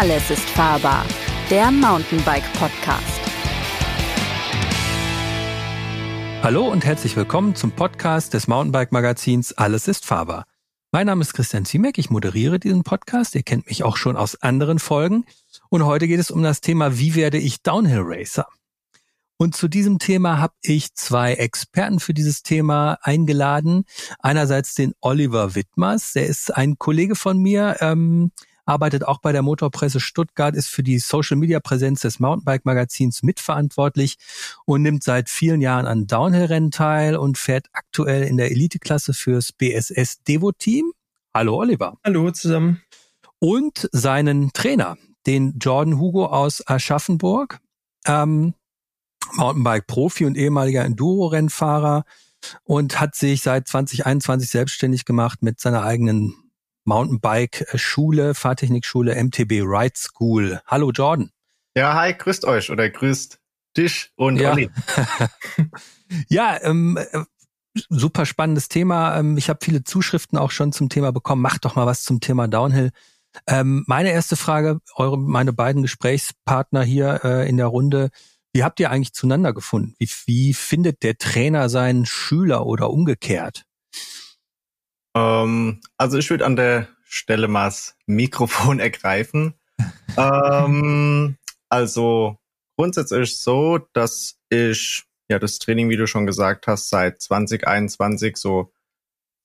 Alles ist fahrbar, der Mountainbike Podcast. Hallo und herzlich willkommen zum Podcast des Mountainbike Magazins Alles ist fahrbar. Mein Name ist Christian Ziemek, ich moderiere diesen Podcast. Ihr kennt mich auch schon aus anderen Folgen. Und heute geht es um das Thema, wie werde ich Downhill Racer? Und zu diesem Thema habe ich zwei Experten für dieses Thema eingeladen. Einerseits den Oliver Wittmers, der ist ein Kollege von mir, ähm, arbeitet auch bei der Motorpresse Stuttgart, ist für die Social-Media-Präsenz des Mountainbike-Magazins mitverantwortlich und nimmt seit vielen Jahren an Downhill-Rennen teil und fährt aktuell in der Elite-Klasse fürs BSS Devo-Team. Hallo Oliver. Hallo zusammen. Und seinen Trainer, den Jordan Hugo aus Aschaffenburg. Ähm, Mountainbike-Profi und ehemaliger Enduro-Rennfahrer und hat sich seit 2021 selbstständig gemacht mit seiner eigenen Mountainbike-Schule, Fahrtechnikschule MTB Ride School. Hallo Jordan. Ja, hi, grüßt euch oder grüßt dich und ja. Olli. ja, ähm, äh, super spannendes Thema. Ähm, ich habe viele Zuschriften auch schon zum Thema bekommen. Macht doch mal was zum Thema Downhill. Ähm, meine erste Frage, eure, meine beiden Gesprächspartner hier äh, in der Runde, wie habt ihr eigentlich zueinander gefunden? Wie, wie findet der Trainer seinen Schüler oder umgekehrt? Ähm, also ich würde an der Stelle mal das Mikrofon ergreifen. ähm, also grundsätzlich so, dass ich ja das Training, wie du schon gesagt hast, seit 2021 so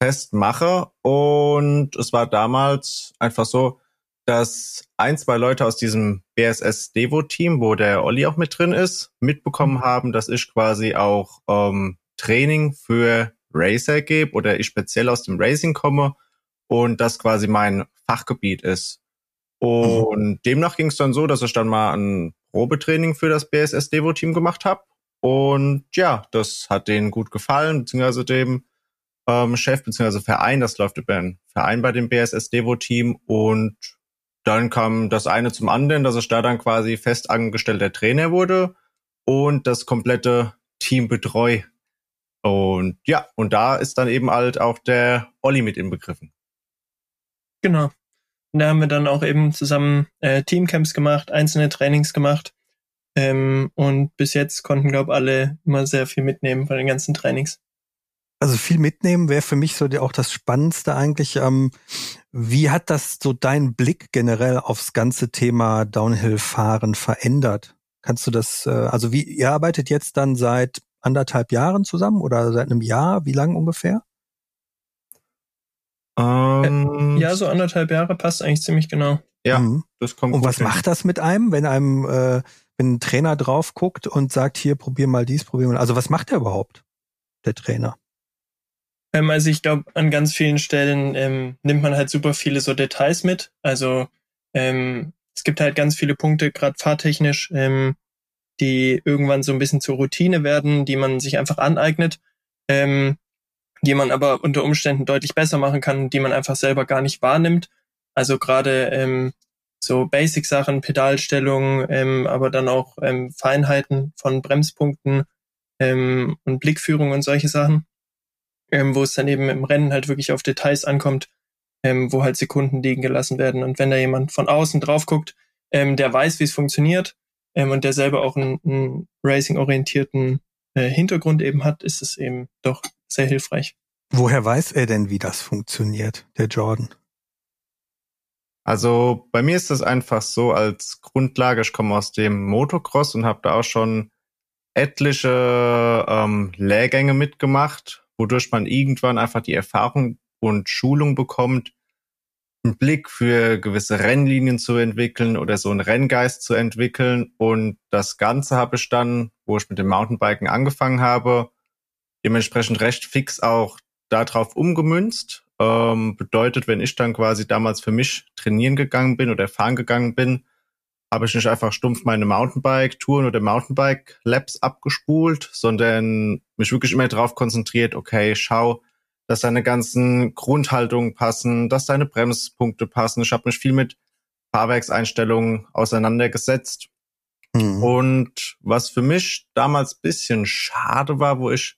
fest mache. Und es war damals einfach so, dass ein, zwei Leute aus diesem BSS Devo Team, wo der Olli auch mit drin ist, mitbekommen mhm. haben, dass ich quasi auch ähm, Training für Racer gebe oder ich speziell aus dem Racing komme und das quasi mein Fachgebiet ist. Und mhm. demnach ging es dann so, dass ich dann mal ein Probetraining für das BSS Devo Team gemacht habe. Und ja, das hat denen gut gefallen, beziehungsweise dem ähm, Chef, beziehungsweise Verein, das läuft über einen Verein bei dem BSS Devo Team. Und dann kam das eine zum anderen, dass ich da dann quasi fest angestellter Trainer wurde und das komplette Team betreu. Und ja, und da ist dann eben halt auch der Olli mit inbegriffen. Genau. Und da haben wir dann auch eben zusammen äh, Teamcamps gemacht, einzelne Trainings gemacht. Ähm, und bis jetzt konnten, glaube alle immer sehr viel mitnehmen von den ganzen Trainings. Also viel mitnehmen wäre für mich so auch das Spannendste eigentlich. Ähm, wie hat das so deinen Blick generell aufs ganze Thema Downhill-Fahren verändert? Kannst du das, äh, also wie, ihr arbeitet jetzt dann seit anderthalb Jahren zusammen oder seit einem Jahr? Wie lang ungefähr? Ähm, ja, so anderthalb Jahre passt eigentlich ziemlich genau. Ja, mhm. das kommt. Und was hin. macht das mit einem, wenn einem, äh, wenn ein Trainer drauf guckt und sagt, hier, probier mal dies, probier mal. Also was macht er überhaupt, der Trainer? Ähm, also ich glaube, an ganz vielen Stellen ähm, nimmt man halt super viele so Details mit. Also ähm, es gibt halt ganz viele Punkte, gerade fahrtechnisch, ähm, die irgendwann so ein bisschen zur Routine werden, die man sich einfach aneignet, ähm, die man aber unter Umständen deutlich besser machen kann, die man einfach selber gar nicht wahrnimmt. Also gerade ähm, so Basic-Sachen, Pedalstellung, ähm, aber dann auch ähm, Feinheiten von Bremspunkten ähm, und Blickführung und solche Sachen ähm, wo es dann eben im Rennen halt wirklich auf Details ankommt, ähm, wo halt Sekunden liegen gelassen werden. Und wenn da jemand von außen drauf guckt, ähm, der weiß, wie es funktioniert ähm, und der selber auch einen, einen Racing-orientierten äh, Hintergrund eben hat, ist es eben doch sehr hilfreich. Woher weiß er denn, wie das funktioniert, der Jordan? Also bei mir ist das einfach so als Grundlage, ich komme aus dem Motocross und habe da auch schon etliche ähm, Lehrgänge mitgemacht wodurch man irgendwann einfach die Erfahrung und Schulung bekommt, Blick für gewisse Rennlinien zu entwickeln oder so einen Renngeist zu entwickeln. Und das Ganze habe ich dann, wo ich mit dem Mountainbiken angefangen habe, dementsprechend recht fix auch darauf umgemünzt. Ähm, bedeutet, wenn ich dann quasi damals für mich trainieren gegangen bin oder fahren gegangen bin, habe ich nicht einfach stumpf meine Mountainbike-Touren oder Mountainbike-Labs abgespult, sondern mich wirklich immer darauf konzentriert, okay, schau, dass deine ganzen Grundhaltungen passen, dass deine Bremspunkte passen. Ich habe mich viel mit Fahrwerkseinstellungen auseinandergesetzt. Mhm. Und was für mich damals bisschen schade war, wo ich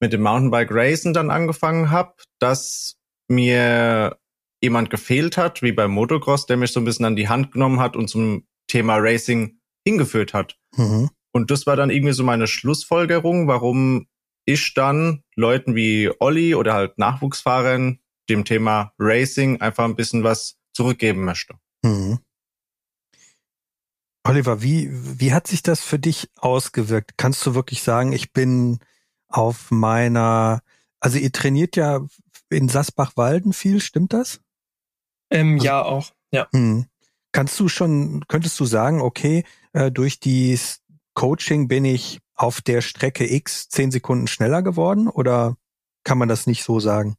mit dem Mountainbike Racing dann angefangen habe, dass mir jemand gefehlt hat, wie beim Motocross, der mich so ein bisschen an die Hand genommen hat und zum Thema Racing hingeführt hat. Mhm. Und das war dann irgendwie so meine Schlussfolgerung, warum ich dann Leuten wie Olli oder halt Nachwuchsfahrern dem Thema Racing einfach ein bisschen was zurückgeben möchte. Mhm. Oliver, wie, wie hat sich das für dich ausgewirkt? Kannst du wirklich sagen, ich bin auf meiner, also ihr trainiert ja in Sasbach-Walden viel, stimmt das? Ähm, also, ja, auch, ja. Hm. Kannst du schon, könntest du sagen, okay, äh, durch die Coaching bin ich auf der Strecke X zehn Sekunden schneller geworden oder kann man das nicht so sagen?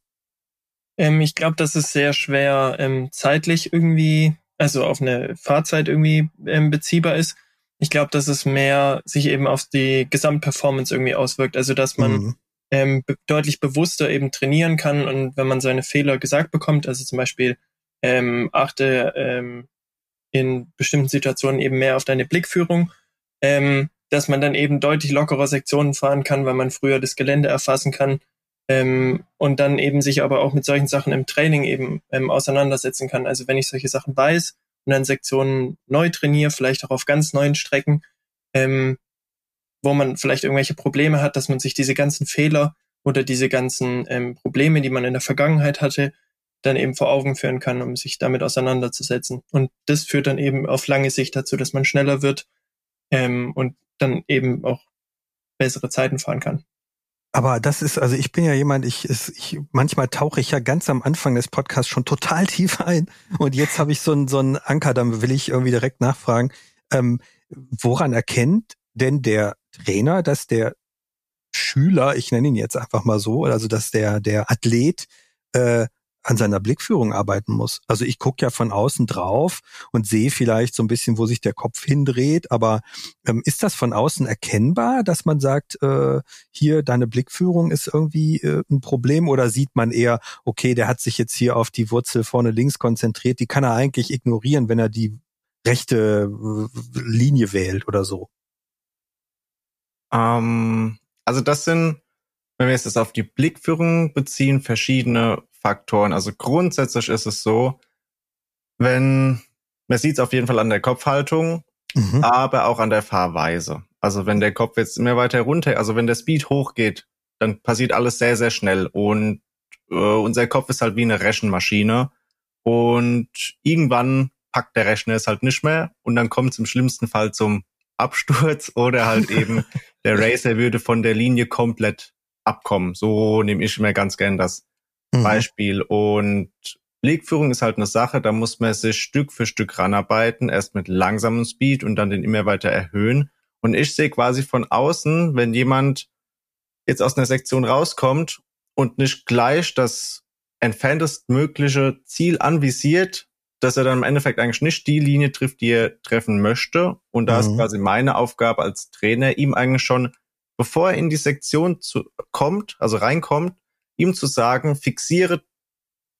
Ähm, ich glaube, das ist sehr schwer ähm, zeitlich irgendwie also auf eine Fahrzeit irgendwie ähm, beziehbar ist. Ich glaube, dass es mehr sich eben auf die Gesamtperformance irgendwie auswirkt. Also dass man mhm. ähm, be deutlich bewusster eben trainieren kann und wenn man seine Fehler gesagt bekommt, also zum Beispiel ähm, achte ähm, in bestimmten Situationen eben mehr auf deine Blickführung, ähm, dass man dann eben deutlich lockerer Sektionen fahren kann, weil man früher das Gelände erfassen kann ähm, und dann eben sich aber auch mit solchen Sachen im Training eben ähm, auseinandersetzen kann. Also wenn ich solche Sachen weiß und dann Sektionen neu trainiere, vielleicht auch auf ganz neuen Strecken, ähm, wo man vielleicht irgendwelche Probleme hat, dass man sich diese ganzen Fehler oder diese ganzen ähm, Probleme, die man in der Vergangenheit hatte, dann eben vor Augen führen kann, um sich damit auseinanderzusetzen. Und das führt dann eben auf lange Sicht dazu, dass man schneller wird ähm, und dann eben auch bessere Zeiten fahren kann. Aber das ist, also ich bin ja jemand, ich, ich manchmal tauche ich ja ganz am Anfang des Podcasts schon total tief ein. Und jetzt habe ich so einen so einen Anker, dann will ich irgendwie direkt nachfragen. Ähm, woran erkennt denn der Trainer, dass der Schüler, ich nenne ihn jetzt einfach mal so, also dass der, der Athlet äh, an seiner Blickführung arbeiten muss. Also ich gucke ja von außen drauf und sehe vielleicht so ein bisschen, wo sich der Kopf hindreht, aber ähm, ist das von außen erkennbar, dass man sagt, äh, hier deine Blickführung ist irgendwie äh, ein Problem oder sieht man eher, okay, der hat sich jetzt hier auf die Wurzel vorne links konzentriert, die kann er eigentlich ignorieren, wenn er die rechte äh, Linie wählt oder so? Ähm, also das sind wenn wir jetzt das auf die Blickführung beziehen, verschiedene Faktoren. Also grundsätzlich ist es so, wenn, man sieht es auf jeden Fall an der Kopfhaltung, mhm. aber auch an der Fahrweise. Also wenn der Kopf jetzt immer weiter runter, also wenn der Speed hochgeht, dann passiert alles sehr, sehr schnell. Und äh, unser Kopf ist halt wie eine Rechenmaschine. Und irgendwann packt der Rechner es halt nicht mehr und dann kommt es im schlimmsten Fall zum Absturz oder halt eben der Racer würde von der Linie komplett abkommen. So nehme ich mir ganz gern das mhm. Beispiel. Und Blickführung ist halt eine Sache, da muss man sich Stück für Stück ranarbeiten, erst mit langsamem Speed und dann den immer weiter erhöhen. Und ich sehe quasi von außen, wenn jemand jetzt aus einer Sektion rauskommt und nicht gleich das entferntestmögliche Ziel anvisiert, dass er dann im Endeffekt eigentlich nicht die Linie trifft, die er treffen möchte. Und da mhm. ist quasi meine Aufgabe als Trainer, ihm eigentlich schon, bevor er in die Sektion zu, kommt, also reinkommt, ihm zu sagen, fixiere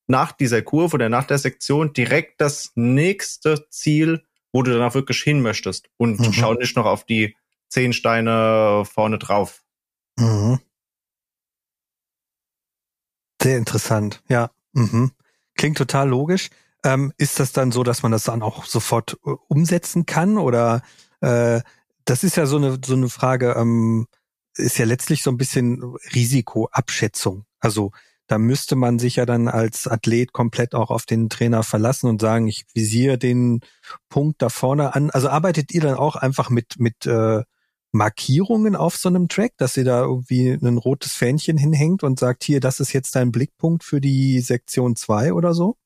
nach dieser Kurve oder nach der Sektion direkt das nächste Ziel, wo du danach wirklich hin möchtest und mhm. schau nicht noch auf die zehn Steine vorne drauf. Mhm. Sehr interessant, ja. Mhm. Klingt total logisch. Ähm, ist das dann so, dass man das dann auch sofort äh, umsetzen kann? Oder äh, das ist ja so eine so eine Frage, ähm, ist ja letztlich so ein bisschen Risikoabschätzung. Also da müsste man sich ja dann als Athlet komplett auch auf den Trainer verlassen und sagen, ich visiere den Punkt da vorne an. Also arbeitet ihr dann auch einfach mit, mit äh, Markierungen auf so einem Track, dass ihr da irgendwie ein rotes Fähnchen hinhängt und sagt, hier, das ist jetzt dein Blickpunkt für die Sektion 2 oder so?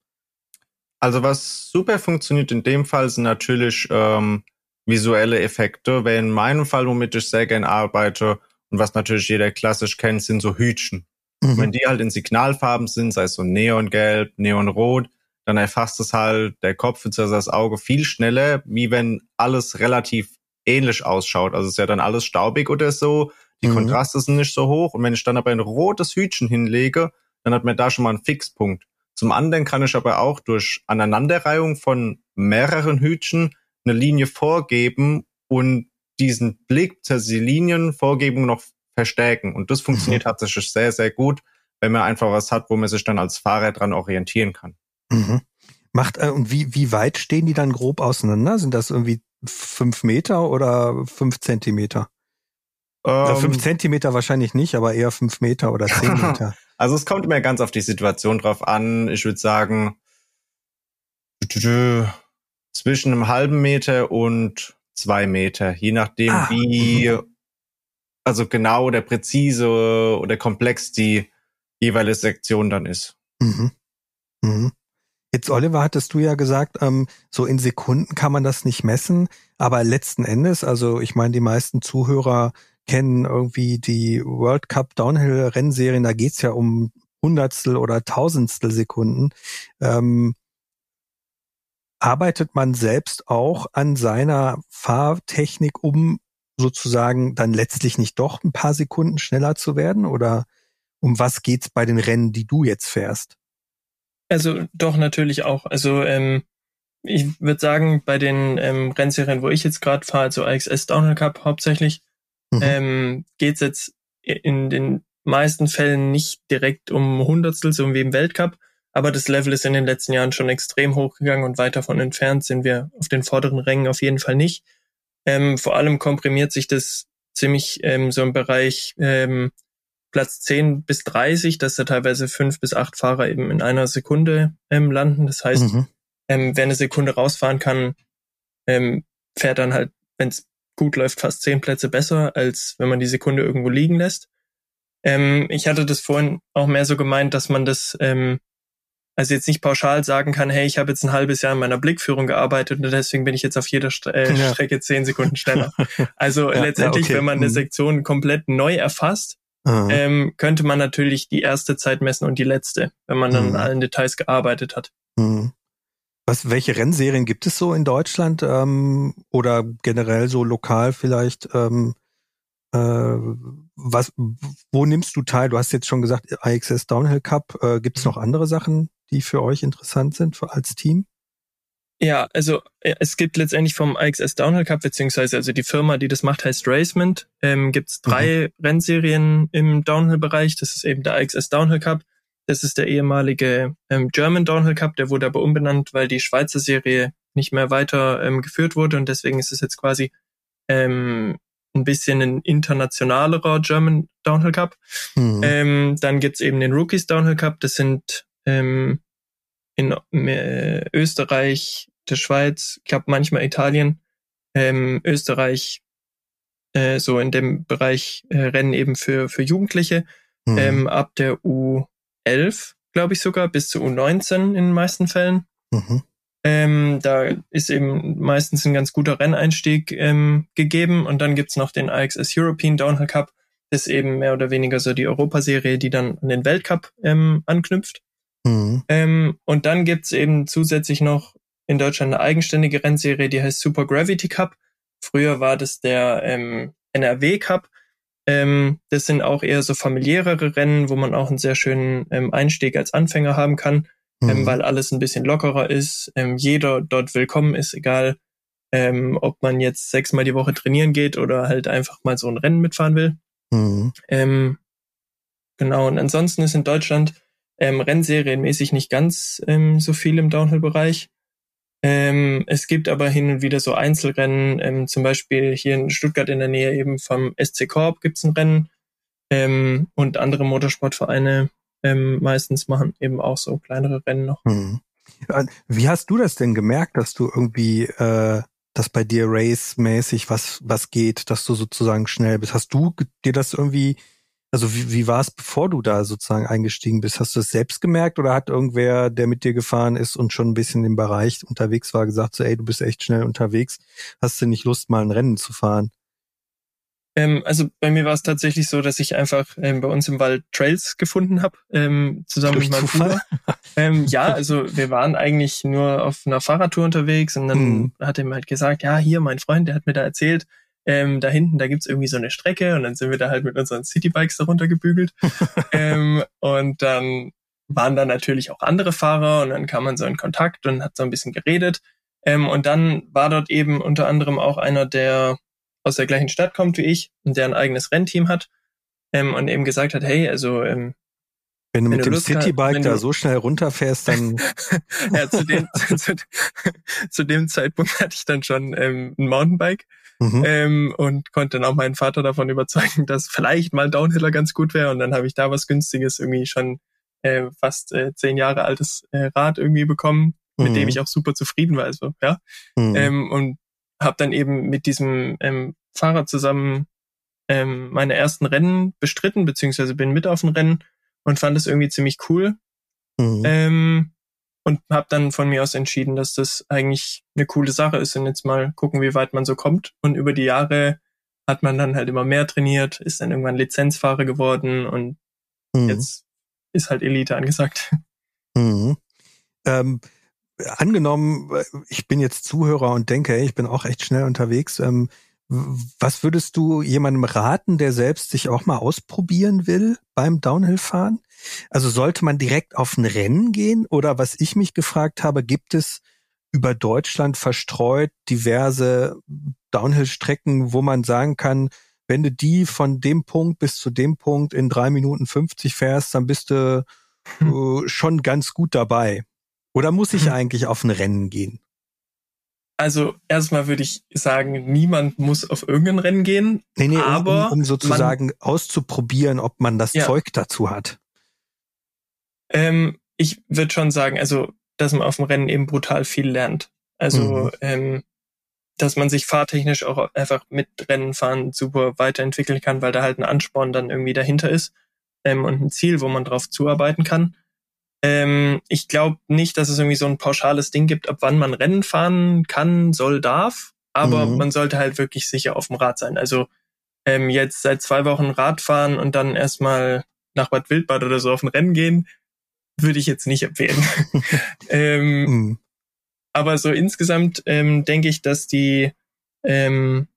Also was super funktioniert in dem Fall sind natürlich ähm, visuelle Effekte. Weil in meinem Fall, womit ich sehr gern arbeite und was natürlich jeder klassisch kennt, sind so Hütchen. Mhm. Wenn die halt in Signalfarben sind, sei es so Neongelb, Neonrot, dann erfasst es halt der Kopf bzw. das Auge viel schneller, wie wenn alles relativ ähnlich ausschaut. Also es ist ja dann alles staubig oder so, die mhm. Kontraste sind nicht so hoch. Und wenn ich dann aber ein rotes Hütchen hinlege, dann hat man da schon mal einen Fixpunkt. Zum anderen kann ich aber auch durch Aneinanderreihung von mehreren Hütchen eine Linie vorgeben und diesen Blick, die Linienvorgebung noch verstärken. Und das funktioniert mhm. tatsächlich sehr, sehr gut, wenn man einfach was hat, wo man sich dann als Fahrer dran orientieren kann. Mhm. Macht, äh, und wie, wie weit stehen die dann grob auseinander? Sind das irgendwie fünf Meter oder fünf Zentimeter? Ähm, fünf Zentimeter wahrscheinlich nicht, aber eher fünf Meter oder zehn Meter. Also es kommt immer ganz auf die Situation drauf an. Ich würde sagen, zwischen einem halben Meter und zwei Meter, je nachdem, ah. wie, also genau oder präzise oder komplex die jeweilige Sektion dann ist. Mhm. Mhm. Jetzt, Oliver, hattest du ja gesagt, ähm, so in Sekunden kann man das nicht messen, aber letzten Endes, also ich meine, die meisten Zuhörer kennen irgendwie die World Cup Downhill Rennserien, da geht's ja um Hundertstel oder Tausendstel Sekunden. Ähm, arbeitet man selbst auch an seiner Fahrtechnik, um sozusagen dann letztlich nicht doch ein paar Sekunden schneller zu werden? Oder um was geht's bei den Rennen, die du jetzt fährst? Also doch natürlich auch. Also ähm, ich würde sagen, bei den ähm, Rennserien, wo ich jetzt gerade fahre, also AXS Downhill Cup hauptsächlich, mhm. ähm, geht jetzt in den meisten Fällen nicht direkt um Hundertstel, so wie im Weltcup, aber das Level ist in den letzten Jahren schon extrem hochgegangen und weit davon entfernt sind wir auf den vorderen Rängen auf jeden Fall nicht. Ähm, vor allem komprimiert sich das ziemlich ähm, so im Bereich ähm, Platz 10 bis 30, dass da teilweise fünf bis acht Fahrer eben in einer Sekunde ähm, landen. Das heißt, mhm. ähm, wer eine Sekunde rausfahren kann, ähm, fährt dann halt, wenn es gut läuft, fast zehn Plätze besser, als wenn man die Sekunde irgendwo liegen lässt. Ähm, ich hatte das vorhin auch mehr so gemeint, dass man das ähm, also jetzt nicht pauschal sagen kann, hey, ich habe jetzt ein halbes Jahr in meiner Blickführung gearbeitet und deswegen bin ich jetzt auf jeder St äh, ja. Strecke zehn Sekunden schneller. Also ja, letztendlich, ja, okay. wenn man eine mhm. Sektion komplett neu erfasst, ähm, könnte man natürlich die erste Zeit messen und die letzte, wenn man dann mhm. an allen Details gearbeitet hat. Mhm. Was, welche Rennserien gibt es so in Deutschland ähm, oder generell so lokal vielleicht? Ähm, äh, was, wo nimmst du teil? Du hast jetzt schon gesagt, IXS Downhill Cup. Äh, gibt es noch andere Sachen, die für euch interessant sind für, als Team? Ja, also äh, es gibt letztendlich vom IXS Downhill Cup, beziehungsweise also die Firma, die das macht, heißt Racement. Ähm, gibt es drei mhm. Rennserien im Downhill-Bereich. Das ist eben der IXS Downhill Cup. Das ist der ehemalige ähm, German Downhill Cup, der wurde aber umbenannt, weil die Schweizer Serie nicht mehr weiter ähm, geführt wurde und deswegen ist es jetzt quasi ähm, ein bisschen ein internationalerer German Downhill Cup. Mhm. Ähm, dann gibt's eben den Rookies Downhill Cup. Das sind ähm, in äh, Österreich, der Schweiz, ich glaube manchmal Italien, ähm, Österreich, äh, so in dem Bereich äh, Rennen eben für, für Jugendliche, mhm. ähm, ab der U11, glaube ich sogar, bis zur U19 in den meisten Fällen. Mhm. Ähm, da ist eben meistens ein ganz guter Renneinstieg ähm, gegeben und dann gibt's noch den IXS European Downhill Cup, das ist eben mehr oder weniger so die Europaserie, die dann an den Weltcup ähm, anknüpft. Mhm. Ähm, und dann gibt's eben zusätzlich noch in Deutschland eine eigenständige Rennserie, die heißt Super Gravity Cup. Früher war das der ähm, NRW Cup. Ähm, das sind auch eher so familiärere Rennen, wo man auch einen sehr schönen ähm, Einstieg als Anfänger haben kann, ähm, mhm. ähm, weil alles ein bisschen lockerer ist. Ähm, jeder dort willkommen ist, egal ähm, ob man jetzt sechsmal die Woche trainieren geht oder halt einfach mal so ein Rennen mitfahren will. Mhm. Genau, und ansonsten ist in Deutschland ähm, Rennserienmäßig nicht ganz ähm, so viel im Downhill-Bereich. Ähm, es gibt aber hin und wieder so Einzelrennen, ähm, zum Beispiel hier in Stuttgart in der Nähe eben vom SC Corp gibt's ein Rennen ähm, und andere Motorsportvereine ähm, meistens machen eben auch so kleinere Rennen noch. Hm. Wie hast du das denn gemerkt, dass du irgendwie, äh, dass bei dir race-mäßig was, was geht, dass du sozusagen schnell bist? Hast du dir das irgendwie also wie, wie war es, bevor du da sozusagen eingestiegen bist? Hast du es selbst gemerkt oder hat irgendwer, der mit dir gefahren ist und schon ein bisschen im Bereich unterwegs war, gesagt so, ey, du bist echt schnell unterwegs, hast du nicht Lust, mal ein Rennen zu fahren? Ähm, also bei mir war es tatsächlich so, dass ich einfach ähm, bei uns im Wald Trails gefunden habe, ähm, zusammen Durch mit meinem? Bruder. ähm, ja, also wir waren eigentlich nur auf einer Fahrradtour unterwegs und dann hm. hat er mir halt gesagt, ja, hier mein Freund, der hat mir da erzählt, ähm, da hinten, da gibt's irgendwie so eine Strecke und dann sind wir da halt mit unseren Citybikes darunter gebügelt. ähm, und dann waren da natürlich auch andere Fahrer und dann kam man so in Kontakt und hat so ein bisschen geredet. Ähm, und dann war dort eben unter anderem auch einer, der aus der gleichen Stadt kommt wie ich und der ein eigenes Rennteam hat ähm, und eben gesagt hat, hey, also ähm, Wenn du mit dem Citybike da so schnell runterfährst, dann. ja, zu dem, zu, zu, dem Zeitpunkt hatte ich dann schon ähm, ein Mountainbike mhm. ähm, und konnte dann auch meinen Vater davon überzeugen, dass vielleicht mal Downhiller ganz gut wäre. Und dann habe ich da was Günstiges, irgendwie schon äh, fast äh, zehn Jahre altes äh, Rad irgendwie bekommen, mit mhm. dem ich auch super zufrieden war. Also, ja. Mhm. Ähm, und habe dann eben mit diesem ähm, Fahrer zusammen ähm, meine ersten Rennen bestritten, beziehungsweise bin mit auf dem Rennen und fand es irgendwie ziemlich cool. Mhm. Ähm, und habe dann von mir aus entschieden, dass das eigentlich eine coole Sache ist und jetzt mal gucken, wie weit man so kommt. Und über die Jahre hat man dann halt immer mehr trainiert, ist dann irgendwann Lizenzfahrer geworden und mhm. jetzt ist halt Elite angesagt. Mhm. Ähm, angenommen, ich bin jetzt Zuhörer und denke, ich bin auch echt schnell unterwegs. Ähm, was würdest du jemandem raten, der selbst sich auch mal ausprobieren will beim Downhill-Fahren? Also sollte man direkt auf ein Rennen gehen oder was ich mich gefragt habe, gibt es über Deutschland verstreut diverse Downhill-Strecken, wo man sagen kann, wenn du die von dem Punkt bis zu dem Punkt in drei Minuten 50 fährst, dann bist du hm. äh, schon ganz gut dabei. Oder muss ich hm. eigentlich auf ein Rennen gehen? Also erstmal würde ich sagen, niemand muss auf irgendein Rennen gehen. Nee, nee, aber um, um sozusagen man, auszuprobieren, ob man das ja. Zeug dazu hat. Ähm, ich würde schon sagen, also, dass man auf dem Rennen eben brutal viel lernt. Also, mhm. ähm, dass man sich fahrtechnisch auch einfach mit Rennenfahren super weiterentwickeln kann, weil da halt ein Ansporn dann irgendwie dahinter ist ähm, und ein Ziel, wo man drauf zuarbeiten kann. Ähm, ich glaube nicht, dass es irgendwie so ein pauschales Ding gibt, ab wann man Rennen fahren kann, soll, darf. Aber mhm. man sollte halt wirklich sicher auf dem Rad sein. Also ähm, jetzt seit zwei Wochen Rad fahren und dann erstmal nach Bad Wildbad oder so auf ein Rennen gehen, würde ich jetzt nicht empfehlen. ähm, mhm. Aber so insgesamt ähm, denke ich, dass die ähm,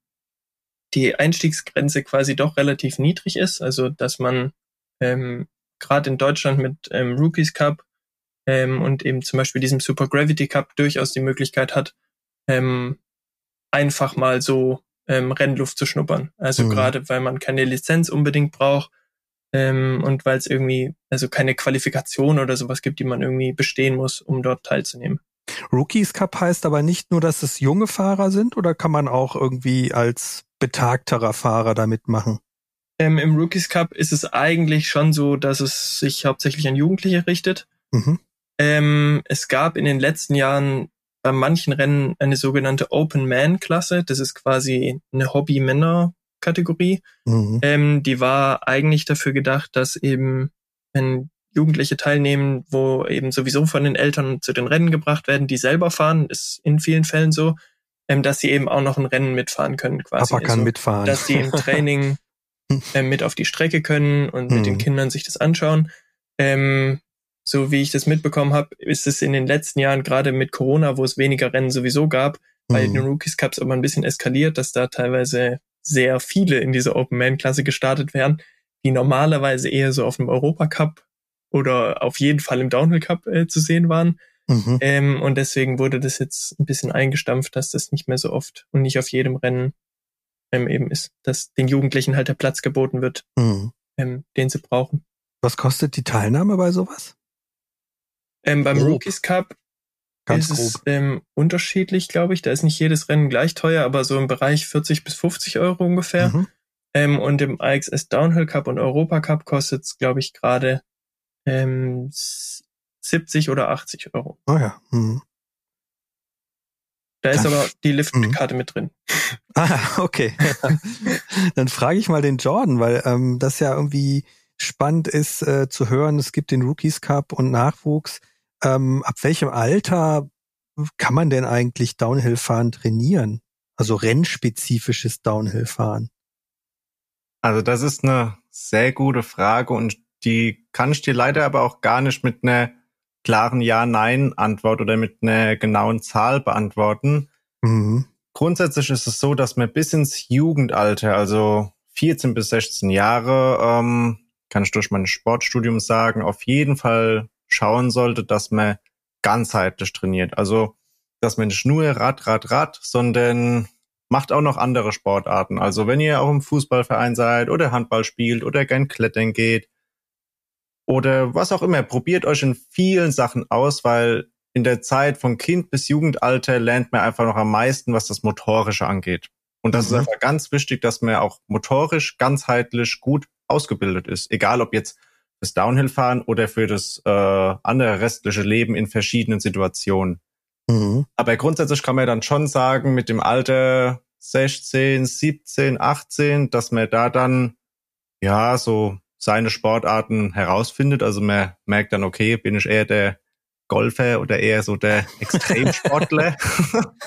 die Einstiegsgrenze quasi doch relativ niedrig ist. Also dass man ähm, gerade in Deutschland mit ähm, Rookies Cup ähm, und eben zum Beispiel diesem Super Gravity Cup durchaus die Möglichkeit hat, ähm, einfach mal so ähm, Rennluft zu schnuppern. Also mhm. gerade weil man keine Lizenz unbedingt braucht ähm, und weil es irgendwie also keine Qualifikation oder sowas gibt, die man irgendwie bestehen muss, um dort teilzunehmen. Rookies Cup heißt aber nicht nur, dass es junge Fahrer sind oder kann man auch irgendwie als betagterer Fahrer da mitmachen? Ähm, Im Rookies Cup ist es eigentlich schon so, dass es sich hauptsächlich an Jugendliche richtet. Mhm. Ähm, es gab in den letzten Jahren bei manchen Rennen eine sogenannte Open Man Klasse. Das ist quasi eine Hobby-Männer-Kategorie. Mhm. Ähm, die war eigentlich dafür gedacht, dass eben, wenn Jugendliche teilnehmen, wo eben sowieso von den Eltern zu den Rennen gebracht werden, die selber fahren, ist in vielen Fällen so, ähm, dass sie eben auch noch ein Rennen mitfahren können quasi. Papa kann also, mitfahren. Dass sie im Training äh, mit auf die Strecke können und mit den mhm. Kindern sich das anschauen. Ähm, so wie ich das mitbekommen habe, ist es in den letzten Jahren gerade mit Corona, wo es weniger Rennen sowieso gab, bei mhm. den Rookies Cups aber ein bisschen eskaliert, dass da teilweise sehr viele in dieser Open Man Klasse gestartet werden, die normalerweise eher so auf dem Europa Cup oder auf jeden Fall im Downhill Cup äh, zu sehen waren. Mhm. Ähm, und deswegen wurde das jetzt ein bisschen eingestampft, dass das nicht mehr so oft und nicht auf jedem Rennen ähm, eben ist, dass den Jugendlichen halt der Platz geboten wird, mhm. ähm, den sie brauchen. Was kostet die Teilnahme bei sowas? Ähm, beim grob. Rookies Cup Ganz ist grob. es ähm, unterschiedlich, glaube ich. Da ist nicht jedes Rennen gleich teuer, aber so im Bereich 40 bis 50 Euro ungefähr. Mhm. Ähm, und im IXS Downhill Cup und Europa Cup kostet es, glaube ich, gerade ähm, 70 oder 80 Euro. Oh ja. Mhm. Da ist aber die Liftkarte mhm. mit drin. Ah, okay. Dann frage ich mal den Jordan, weil ähm, das ja irgendwie spannend ist äh, zu hören. Es gibt den Rookies Cup und Nachwuchs. Ähm, ab welchem Alter kann man denn eigentlich Downhill-Fahren trainieren? Also rennspezifisches Downhill-Fahren. Also das ist eine sehr gute Frage und die kann ich dir leider aber auch gar nicht mit einer klaren Ja-Nein-Antwort oder mit einer genauen Zahl beantworten. Mhm. Grundsätzlich ist es so, dass man bis ins Jugendalter, also 14 bis 16 Jahre, ähm, kann ich durch mein Sportstudium sagen, auf jeden Fall schauen sollte, dass man ganzheitlich trainiert. Also, dass man nicht nur Rad, Rad, Rad, sondern macht auch noch andere Sportarten. Also, wenn ihr auch im Fußballverein seid oder Handball spielt oder gern klettern geht, oder was auch immer. Probiert euch in vielen Sachen aus, weil in der Zeit von Kind bis Jugendalter lernt man einfach noch am meisten, was das Motorische angeht. Und das mhm. ist einfach ganz wichtig, dass man auch motorisch, ganzheitlich gut ausgebildet ist. Egal ob jetzt fürs Downhill-Fahren oder für das äh, andere restliche Leben in verschiedenen Situationen. Mhm. Aber grundsätzlich kann man dann schon sagen, mit dem Alter 16, 17, 18, dass man da dann ja so seine Sportarten herausfindet. Also man merkt dann, okay, bin ich eher der Golfer oder eher so der Extremsportler.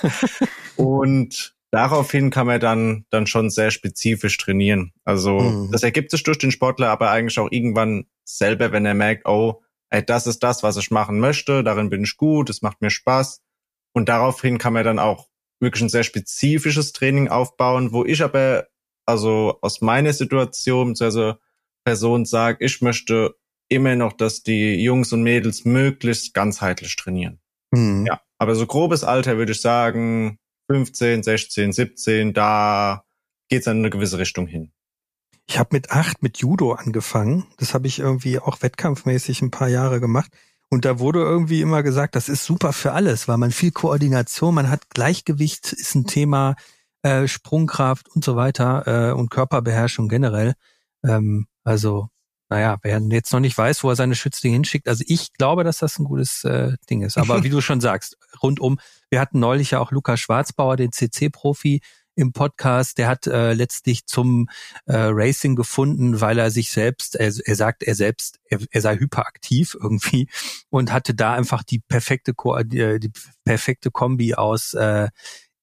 und daraufhin kann man dann, dann schon sehr spezifisch trainieren. Also mhm. das ergibt sich durch den Sportler, aber eigentlich auch irgendwann selber, wenn er merkt, oh, ey, das ist das, was ich machen möchte, darin bin ich gut, es macht mir Spaß. Und daraufhin kann man dann auch wirklich ein sehr spezifisches Training aufbauen, wo ich aber, also aus meiner Situation, also Person sage, ich möchte immer noch, dass die Jungs und Mädels möglichst ganzheitlich trainieren. Mhm. Ja, aber so grobes Alter würde ich sagen, 15, 16, 17, da geht's in eine gewisse Richtung hin. Ich habe mit acht mit Judo angefangen. Das habe ich irgendwie auch wettkampfmäßig ein paar Jahre gemacht. Und da wurde irgendwie immer gesagt, das ist super für alles, weil man viel Koordination, man hat Gleichgewicht, ist ein Thema, äh, Sprungkraft und so weiter äh, und Körperbeherrschung generell. Ähm, also, naja, wer jetzt noch nicht weiß, wo er seine Schützlinge hinschickt, also ich glaube, dass das ein gutes äh, Ding ist. Aber wie du schon sagst, rundum, wir hatten neulich ja auch Lukas Schwarzbauer, den CC-Profi, im Podcast, der hat äh, letztlich zum äh, Racing gefunden, weil er sich selbst, er, er sagt, er selbst, er, er sei hyperaktiv irgendwie und hatte da einfach die perfekte Ko die, äh, die perfekte Kombi aus äh,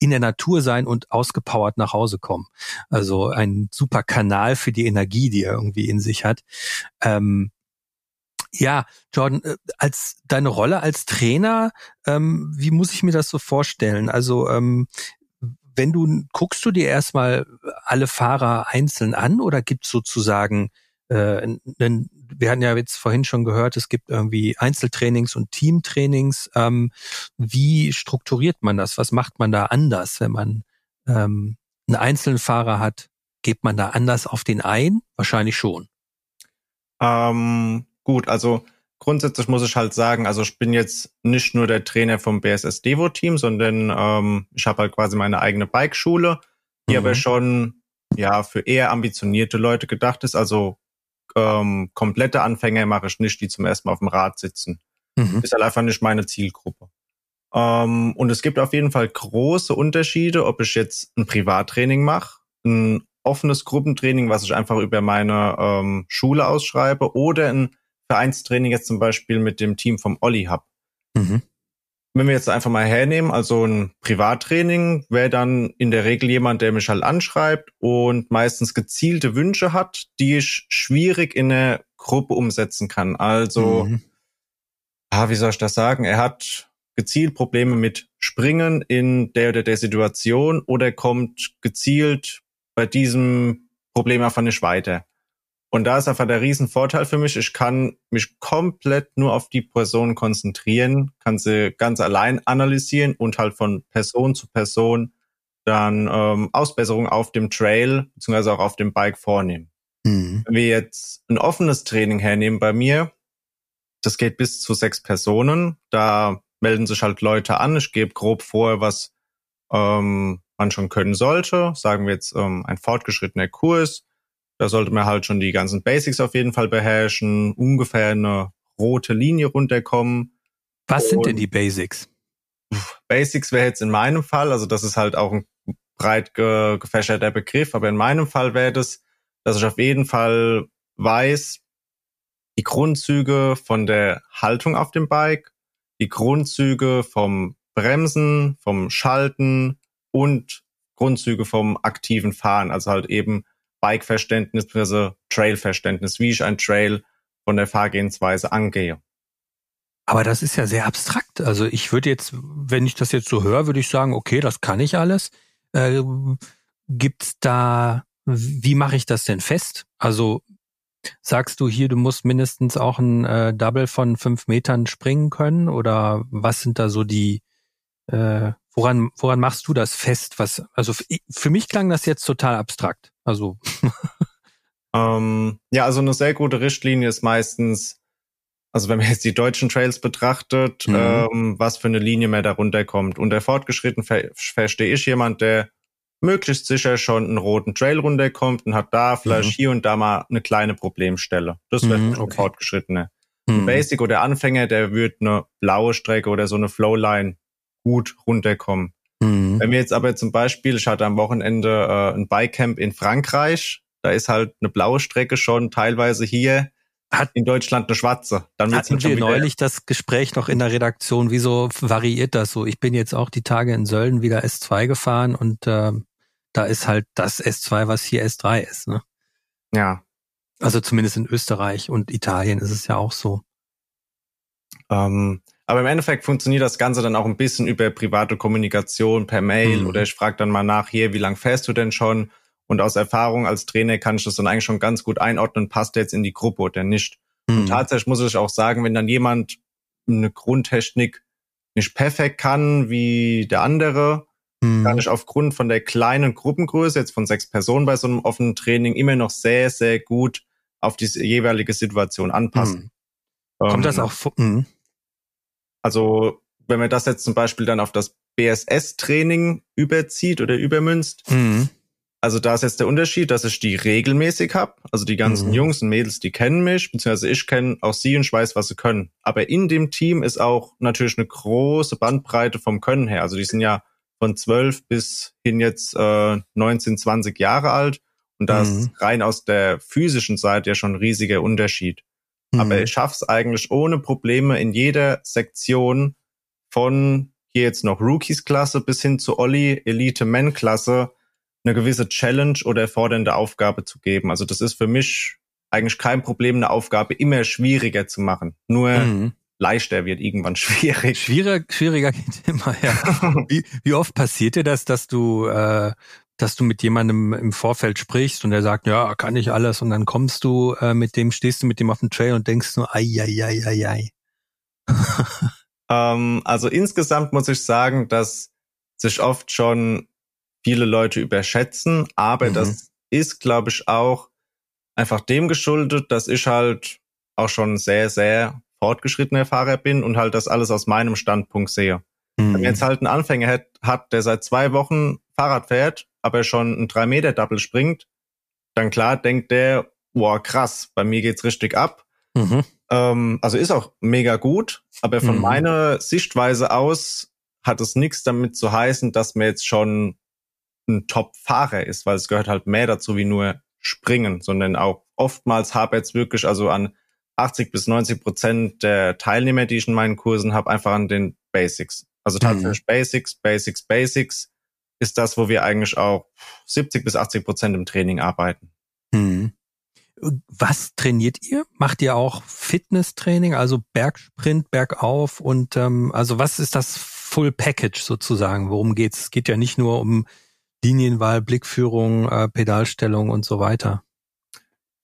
in der Natur sein und ausgepowert nach Hause kommen. Also ein super Kanal für die Energie, die er irgendwie in sich hat. Ähm, ja, Jordan, äh, als deine Rolle als Trainer, ähm, wie muss ich mir das so vorstellen? Also ähm, wenn du guckst du dir erstmal alle Fahrer einzeln an oder gibt es sozusagen äh, einen, wir hatten ja jetzt vorhin schon gehört, es gibt irgendwie Einzeltrainings und Teamtrainings. Ähm, wie strukturiert man das? Was macht man da anders, wenn man ähm, einen einzelnen Fahrer hat? Geht man da anders auf den ein? Wahrscheinlich schon. Ähm, gut, also grundsätzlich muss ich halt sagen, also ich bin jetzt nicht nur der Trainer vom BSS Devo Team, sondern ähm, ich habe halt quasi meine eigene Bikeschule, die mhm. aber schon ja für eher ambitionierte Leute gedacht ist. Also ähm, komplette Anfänger mache ich nicht, die zum ersten Mal auf dem Rad sitzen. Mhm. Ist halt einfach nicht meine Zielgruppe. Ähm, und es gibt auf jeden Fall große Unterschiede, ob ich jetzt ein Privattraining mache, ein offenes Gruppentraining, was ich einfach über meine ähm, Schule ausschreibe, oder ein Vereinstraining jetzt zum Beispiel mit dem Team vom Olli Hub. Mhm. Wenn wir jetzt einfach mal hernehmen, also ein Privattraining wäre dann in der Regel jemand, der mich halt anschreibt und meistens gezielte Wünsche hat, die ich schwierig in eine Gruppe umsetzen kann. Also, mhm. ah, wie soll ich das sagen? Er hat gezielt Probleme mit Springen in der oder der Situation oder kommt gezielt bei diesem Problem einfach nicht weiter. Und da ist einfach der Riesenvorteil für mich. Ich kann mich komplett nur auf die Person konzentrieren, kann sie ganz allein analysieren und halt von Person zu Person dann ähm, Ausbesserungen auf dem Trail beziehungsweise auch auf dem Bike vornehmen. Mhm. Wenn wir jetzt ein offenes Training hernehmen bei mir, das geht bis zu sechs Personen. Da melden sich halt Leute an. Ich gebe grob vor, was ähm, man schon können sollte. Sagen wir jetzt ähm, ein fortgeschrittener Kurs da sollte man halt schon die ganzen Basics auf jeden Fall beherrschen, ungefähr eine rote Linie runterkommen. Was sind denn die Basics? Basics wäre jetzt in meinem Fall, also das ist halt auch ein breit ge gefächerter Begriff, aber in meinem Fall wäre das, dass ich auf jeden Fall weiß, die Grundzüge von der Haltung auf dem Bike, die Grundzüge vom Bremsen, vom Schalten und Grundzüge vom aktiven Fahren, also halt eben Bike-Verständnis bzw. Trail-Verständnis, wie ich ein Trail von der Fahrgehensweise angehe. Aber das ist ja sehr abstrakt. Also ich würde jetzt, wenn ich das jetzt so höre, würde ich sagen, okay, das kann ich alles. Äh, gibt's da, wie mache ich das denn fest? Also sagst du hier, du musst mindestens auch ein äh, Double von fünf Metern springen können? Oder was sind da so die, äh, woran, woran machst du das fest? Was, also für mich klang das jetzt total abstrakt. Also. ähm, ja, also eine sehr gute Richtlinie ist meistens also wenn man jetzt die deutschen Trails betrachtet, Mhm. ähm, was für eine Linie man da runterkommt. Unter fortgeschritten ver verstehe ich jemand, der möglichst sicher schon einen roten Trail runterkommt und hat da vielleicht Mhm. hier und da mal eine kleine Problemstelle. Das wäre Mhm, okay. Fortgeschrittene. Ein Hm. Basic oder Anfänger, der wird eine blaue Strecke oder so eine Flowline gut runterkommen. Hm. Wenn wir jetzt aber zum Beispiel, ich hatte am Wochenende äh, ein Bikecamp in Frankreich, da ist halt eine blaue Strecke schon teilweise hier Hat- in Deutschland eine schwarze. Dann wird's Hatten wir neulich das Gespräch noch in der Redaktion, wieso variiert das so? Ich bin jetzt auch die Tage in Sölden wieder S2 gefahren und ähm, da ist halt das S2, was hier S3 ist. Ne? Ja. Also zumindest in Österreich und Italien ist es ja auch so. Ähm, aber im Endeffekt funktioniert das Ganze dann auch ein bisschen über private Kommunikation per Mail Mhm. oder ich frage dann mal nach, hier, wie lang fährst du denn schon? Und aus Erfahrung als Trainer kann ich das dann eigentlich schon ganz gut einordnen, passt der jetzt in die Gruppe oder nicht. Hm. Und tatsächlich muss ich auch sagen, wenn dann jemand eine Grundtechnik nicht perfekt kann wie der andere, Hm. kann ich aufgrund von der kleinen Gruppengröße, jetzt von sechs Personen bei so einem offenen Training, immer noch sehr, sehr gut auf die jeweilige Situation anpassen. Hm. Kommt Ähm, das auch vor? Hm. Also, wenn man das jetzt zum Beispiel dann auf das BSS-Training überzieht oder übermünzt, Hm. also da ist jetzt der Unterschied, dass ich die regelmäßig habe. Also die ganzen Mhm. Jungs und Mädels, die kennen mich, beziehungsweise ich kenne auch sie und ich weiß, was sie können. Aber in dem Team ist auch natürlich eine große Bandbreite vom Können her. Also die sind ja von 12 bis hin jetzt äh, 19, 20 Jahre alt. Und da Mhm. ist rein aus der physischen Seite ja schon ein riesiger Unterschied. Hm. Aber ich schaff's eigentlich ohne Probleme in jeder Sektion von hier jetzt noch Rookies-Klasse bis hin zu Olli Elite-Men-Klasse eine gewisse Challenge oder fordernde Aufgabe zu geben. Also das ist für mich eigentlich kein Problem, eine Aufgabe immer schwieriger zu machen. Nur Hm. leichter wird irgendwann schwierig. Schwieriger, schwieriger geht immer, ja. Wie, wie oft passiert dir das, dass du, äh, dass du mit jemandem im Vorfeld sprichst und der sagt, ja, kann ich alles und dann kommst du äh, mit dem, stehst du mit dem auf dem Trail und denkst nur, ai, ai, ai, ai, ai. Ähm, also insgesamt muss ich sagen, dass sich oft schon viele Leute überschätzen, aber Mhm. das ist, glaube ich, auch einfach dem geschuldet, dass ich halt auch schon sehr, sehr fortgeschrittener Fahrer bin und halt das alles aus meinem Standpunkt sehe. Wenn man jetzt halt einen Anfänger hat, hat, der seit zwei Wochen Fahrrad fährt, aber schon ein 3-Meter-Double springt, dann klar denkt der, wow, krass, bei mir geht's richtig ab. Mhm. Ähm, also ist auch mega gut, aber von Mhm. meiner Sichtweise aus hat es nichts damit zu heißen, dass man jetzt schon ein Top-Fahrer ist, weil es gehört halt mehr dazu wie nur springen, sondern auch oftmals habe jetzt wirklich also an 80 bis 90 Prozent der Teilnehmer, die ich in meinen Kursen habe, einfach an den Basics. Also tatsächlich Basics, Basics, Basics ist das, wo wir eigentlich auch 70 bis 80 Prozent im Training arbeiten. Hm. Was trainiert ihr? Macht ihr auch Fitnesstraining, also Bergsprint, Bergauf und ähm, also was ist das Full Package sozusagen? Worum geht's? Es geht ja nicht nur um Linienwahl, Blickführung, äh, Pedalstellung und so weiter.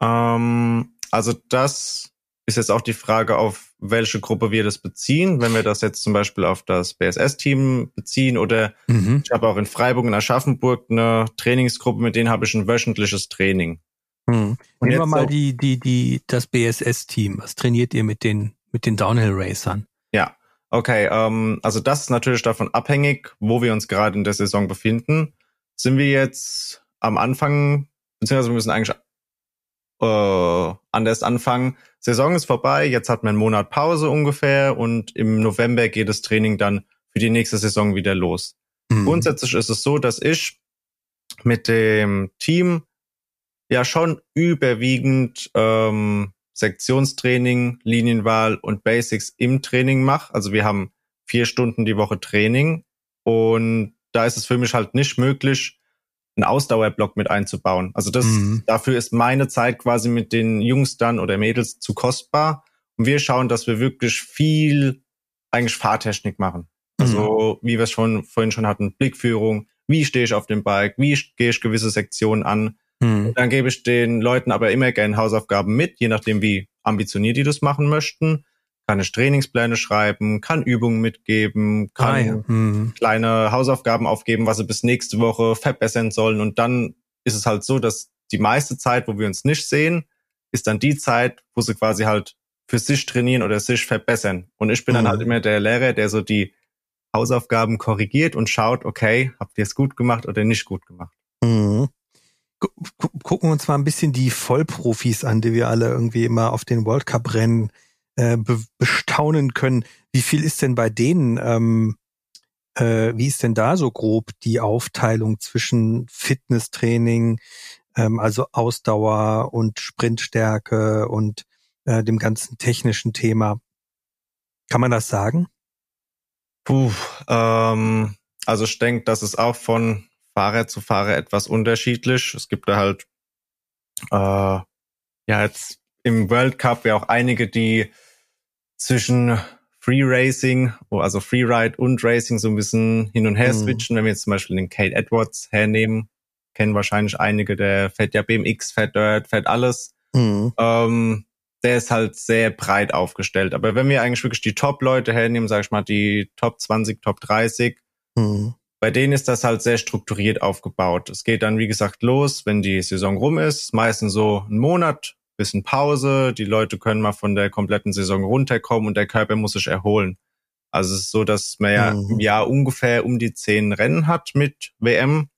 Ähm, also das ist jetzt auch die Frage, auf welche Gruppe wir das beziehen. Wenn wir das jetzt zum Beispiel auf das BSS-Team beziehen oder Mhm. ich habe auch in Freiburg in Aschaffenburg eine Trainingsgruppe, mit denen habe ich ein wöchentliches Training. Hm. Und Nehmen wir mal die, die, die, das BSS-Team. Was trainiert ihr mit den, mit den Downhill-Racern? Ja, okay. Ähm, also das ist natürlich davon abhängig, wo wir uns gerade in der Saison befinden. Sind wir jetzt am Anfang, beziehungsweise wir müssen eigentlich äh, anders anfangen. Saison ist vorbei, jetzt hat man einen Monat Pause ungefähr und im November geht das Training dann für die nächste Saison wieder los. Hm. Grundsätzlich ist es so, dass ich mit dem Team ja schon überwiegend ähm, Sektionstraining, Linienwahl und Basics im Training mache. Also wir haben vier Stunden die Woche Training und da ist es für mich halt nicht möglich, einen Ausdauerblock mit einzubauen. Also das, Mhm. dafür ist meine Zeit quasi mit den Jungs dann oder Mädels zu kostbar. Und wir schauen, dass wir wirklich viel eigentlich Fahrtechnik machen. Also, wie wir es schon vorhin schon hatten, Blickführung, wie stehe ich auf dem Bike, wie gehe ich gewisse Sektionen an. Hm. Dann gebe ich den Leuten aber immer gerne Hausaufgaben mit, je nachdem, wie ambitioniert die das machen möchten. Kann ich Trainingspläne schreiben, kann Übungen mitgeben, kann Ah, ja. Hm. kleine Hausaufgaben aufgeben, was sie bis nächste Woche verbessern sollen. Und dann ist es halt so, dass die meiste Zeit, wo wir uns nicht sehen, ist dann die Zeit, wo sie quasi halt für sich trainieren oder sich verbessern. Und ich bin mhm. dann halt immer der Lehrer, der so die Hausaufgaben korrigiert und schaut, okay, habt ihr es gut gemacht oder nicht gut gemacht. Mhm. Gucken wir uns mal ein bisschen die Vollprofis an, die wir alle irgendwie immer auf den World Cup Rennen äh, be bestaunen können. Wie viel ist denn bei denen, ähm, äh, wie ist denn da so grob die Aufteilung zwischen Fitnesstraining, ähm, also Ausdauer und Sprintstärke und äh, dem ganzen technischen Thema? Kann man das sagen? Puh, ähm, also ich denke, das ist auch von Fahrer zu Fahrer etwas unterschiedlich. Es gibt da halt äh, ja jetzt im World Cup ja auch einige, die zwischen Free Racing, also Freeride und Racing so ein bisschen hin und her mhm. switchen. Wenn wir jetzt zum Beispiel den Kate Edwards hernehmen, kennen wahrscheinlich einige, der fährt ja BMX, fährt Dirt, fährt alles. Mhm. Ähm, der ist halt sehr breit aufgestellt. Aber wenn wir eigentlich wirklich die Top-Leute hernehmen, sag ich mal, die Top 20, Top 30, mhm. bei denen ist das halt sehr strukturiert aufgebaut. Es geht dann, wie gesagt, los, wenn die Saison rum ist, meistens so einen Monat, bisschen Pause, die Leute können mal von der kompletten Saison runterkommen und der Körper muss sich erholen. Also es ist so, dass man ja mhm. im Jahr ungefähr um die zehn Rennen hat mit WM.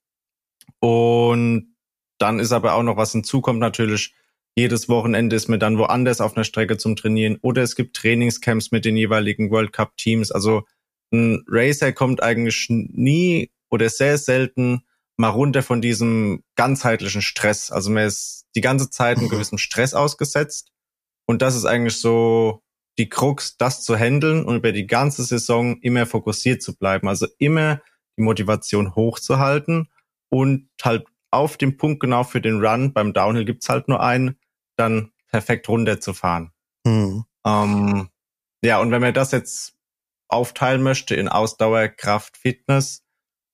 Und dann ist aber auch noch was hinzukommt natürlich, jedes Wochenende ist man dann woanders auf einer Strecke zum Trainieren oder es gibt Trainingscamps mit den jeweiligen World Cup Teams. Also ein Racer kommt eigentlich nie oder sehr selten mal runter von diesem ganzheitlichen Stress. Also man ist die ganze Zeit einem mhm. gewissen Stress ausgesetzt. Und das ist eigentlich so die Krux, das zu handeln und über die ganze Saison immer fokussiert zu bleiben. Also immer die Motivation hochzuhalten und halt auf dem Punkt genau für den Run. Beim Downhill gibt's halt nur einen, dann perfekt runterzufahren. Mhm. Ähm, ja, und wenn man das jetzt aufteilen möchte in Ausdauer, Kraft, Fitness,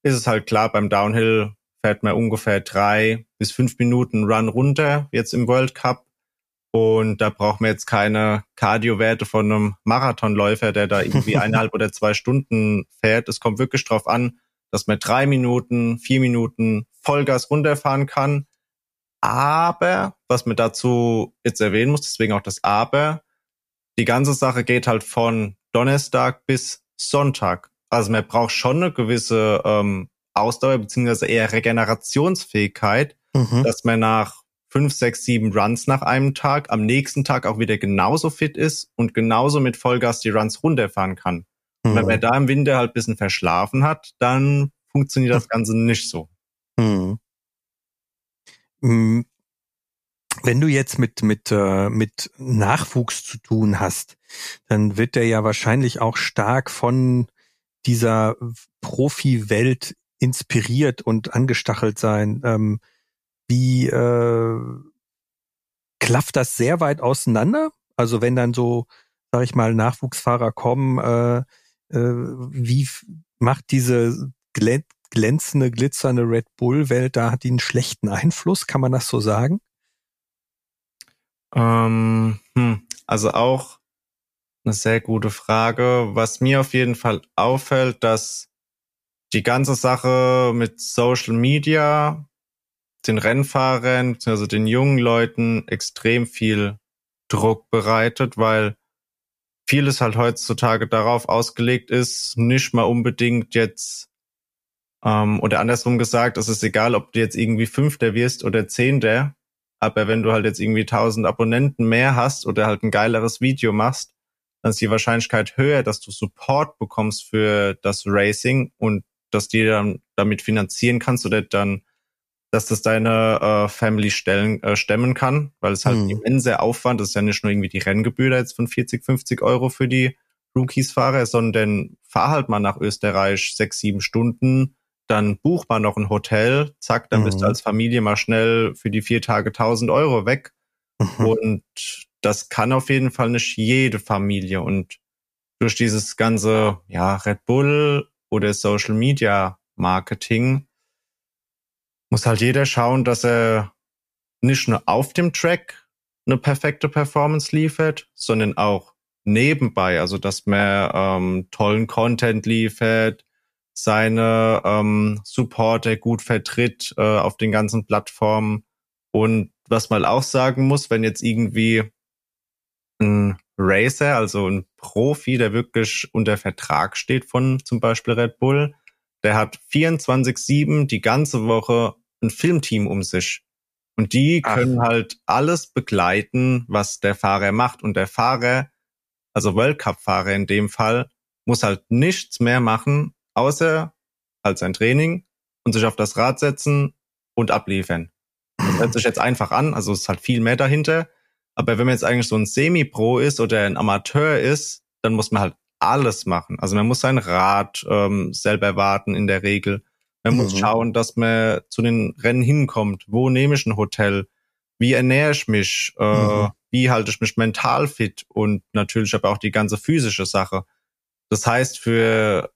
ist es halt klar, beim Downhill fährt man ungefähr drei bis fünf Minuten Run runter, jetzt im World Cup. Und da braucht man jetzt keine Cardio-Werte von einem Marathonläufer, der da irgendwie eineinhalb oder zwei Stunden fährt. Es kommt wirklich drauf an, dass man drei Minuten, vier Minuten Vollgas runterfahren kann aber, was man dazu jetzt erwähnen muss, deswegen auch das Aber, die ganze Sache geht halt von Donnerstag bis Sonntag. Also man braucht schon eine gewisse ähm, Ausdauer beziehungsweise eher Regenerationsfähigkeit, mhm. dass man nach fünf, sechs, sieben Runs nach einem Tag am nächsten Tag auch wieder genauso fit ist und genauso mit Vollgas die Runs runterfahren kann. Mhm. Und wenn mhm. man da im Winter halt bisschen verschlafen hat, dann funktioniert das Ganze nicht so. Mhm. Hm, wenn du jetzt mit, mit, äh, mit Nachwuchs zu tun hast, dann wird der ja wahrscheinlich auch stark von dieser Profi-Welt inspiriert und angestachelt sein. Ähm, wie äh, klafft das sehr weit auseinander? Also wenn dann so, sag ich mal, Nachwuchsfahrer kommen, äh, äh, wie macht diese glänzende, glitzernde Red Bull-Welt, da hat die einen schlechten Einfluss, kann man das so sagen? Ähm, hm, also auch eine sehr gute Frage. Was mir auf jeden Fall auffällt, dass die ganze Sache mit Social Media den Rennfahrern, also den jungen Leuten extrem viel Druck bereitet, weil vieles halt heutzutage darauf ausgelegt ist, nicht mal unbedingt jetzt ähm, oder andersrum gesagt, es ist egal, ob du jetzt irgendwie Fünfter wirst oder Zehnter, aber wenn du halt jetzt irgendwie tausend Abonnenten mehr hast oder halt ein geileres Video machst, dann ist die Wahrscheinlichkeit höher, dass du Support bekommst für das Racing und dass die dann damit finanzieren kannst oder dann, dass das deine äh, Family stellen, äh, stemmen kann, weil es halt hm. immenser Aufwand ist ja nicht nur irgendwie die Renngebühr jetzt von 40, 50 Euro für die Rookies-Fahrer, sondern fahr halt mal nach Österreich sechs, sieben Stunden, dann bucht man noch ein Hotel, zack, dann mhm. bist du mhm. als Familie mal schnell für die vier Tage 1000 Euro weg. Mhm. Und das kann auf jeden Fall nicht jede Familie. Und durch dieses ganze, ja, Red Bull oder Social Media Marketing muss halt jeder schauen, dass er nicht nur auf dem Track eine perfekte Performance liefert, sondern auch nebenbei, also dass man ähm, tollen Content liefert, seine ähm, Supporter gut vertritt äh, auf den ganzen Plattformen. Und was man auch sagen muss, wenn jetzt irgendwie ein Racer, also ein Profi, der wirklich unter Vertrag steht von zum Beispiel Red Bull. Der hat 24-7 die ganze Woche ein Filmteam um sich. Und die können Ach. halt alles begleiten, was der Fahrer macht. Und der Fahrer, also World Cup-Fahrer in dem Fall, muss halt nichts mehr machen, außer halt sein Training und sich auf das Rad setzen und abliefern. Das hört sich jetzt einfach an, also es ist halt viel mehr dahinter. Aber wenn man jetzt eigentlich so ein Semi-Pro ist oder ein Amateur ist, dann muss man halt alles machen. Also man muss sein Rad ähm, selber warten in der Regel. Man mhm. muss schauen, dass man zu den Rennen hinkommt. Wo nehme ich ein Hotel? Wie ernähre ich mich? Äh, mhm. Wie halte ich mich mental fit? Und natürlich aber auch die ganze physische Sache. Das heißt, für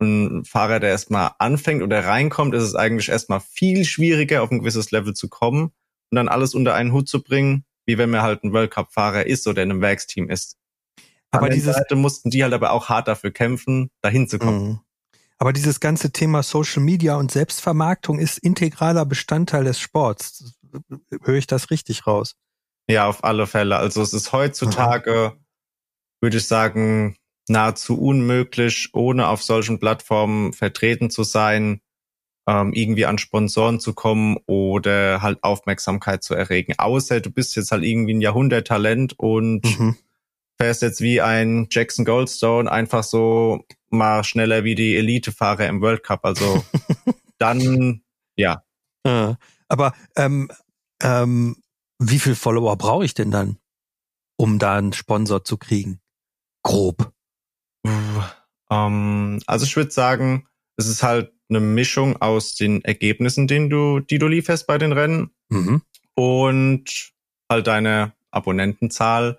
einen Fahrer, der erstmal anfängt oder reinkommt, ist es eigentlich erstmal viel schwieriger, auf ein gewisses Level zu kommen und dann alles unter einen Hut zu bringen, wie wenn man halt ein World Cup-Fahrer ist oder in einem Werksteam ist. Aber An dieses Seite mussten die halt aber auch hart dafür kämpfen, dahin zu kommen. Mhm. Aber dieses ganze Thema Social Media und Selbstvermarktung ist integraler Bestandteil des Sports. Höre ich das richtig raus? Ja, auf alle Fälle. Also es ist heutzutage, mhm. würde ich sagen, nahezu unmöglich, ohne auf solchen Plattformen vertreten zu sein, ähm, irgendwie an Sponsoren zu kommen oder halt Aufmerksamkeit zu erregen. Außer du bist jetzt halt irgendwie ein Jahrhunderttalent und mhm. fährst jetzt wie ein Jackson Goldstone einfach so mal schneller wie die Elitefahrer im World Cup. Also dann, ja. Aber ähm, ähm, wie viel Follower brauche ich denn dann, um da einen Sponsor zu kriegen? Grob. Ähm, also ich würde sagen, es ist halt eine Mischung aus den Ergebnissen, den du, die du lieferst bei den Rennen mhm. und halt deine Abonnentenzahl.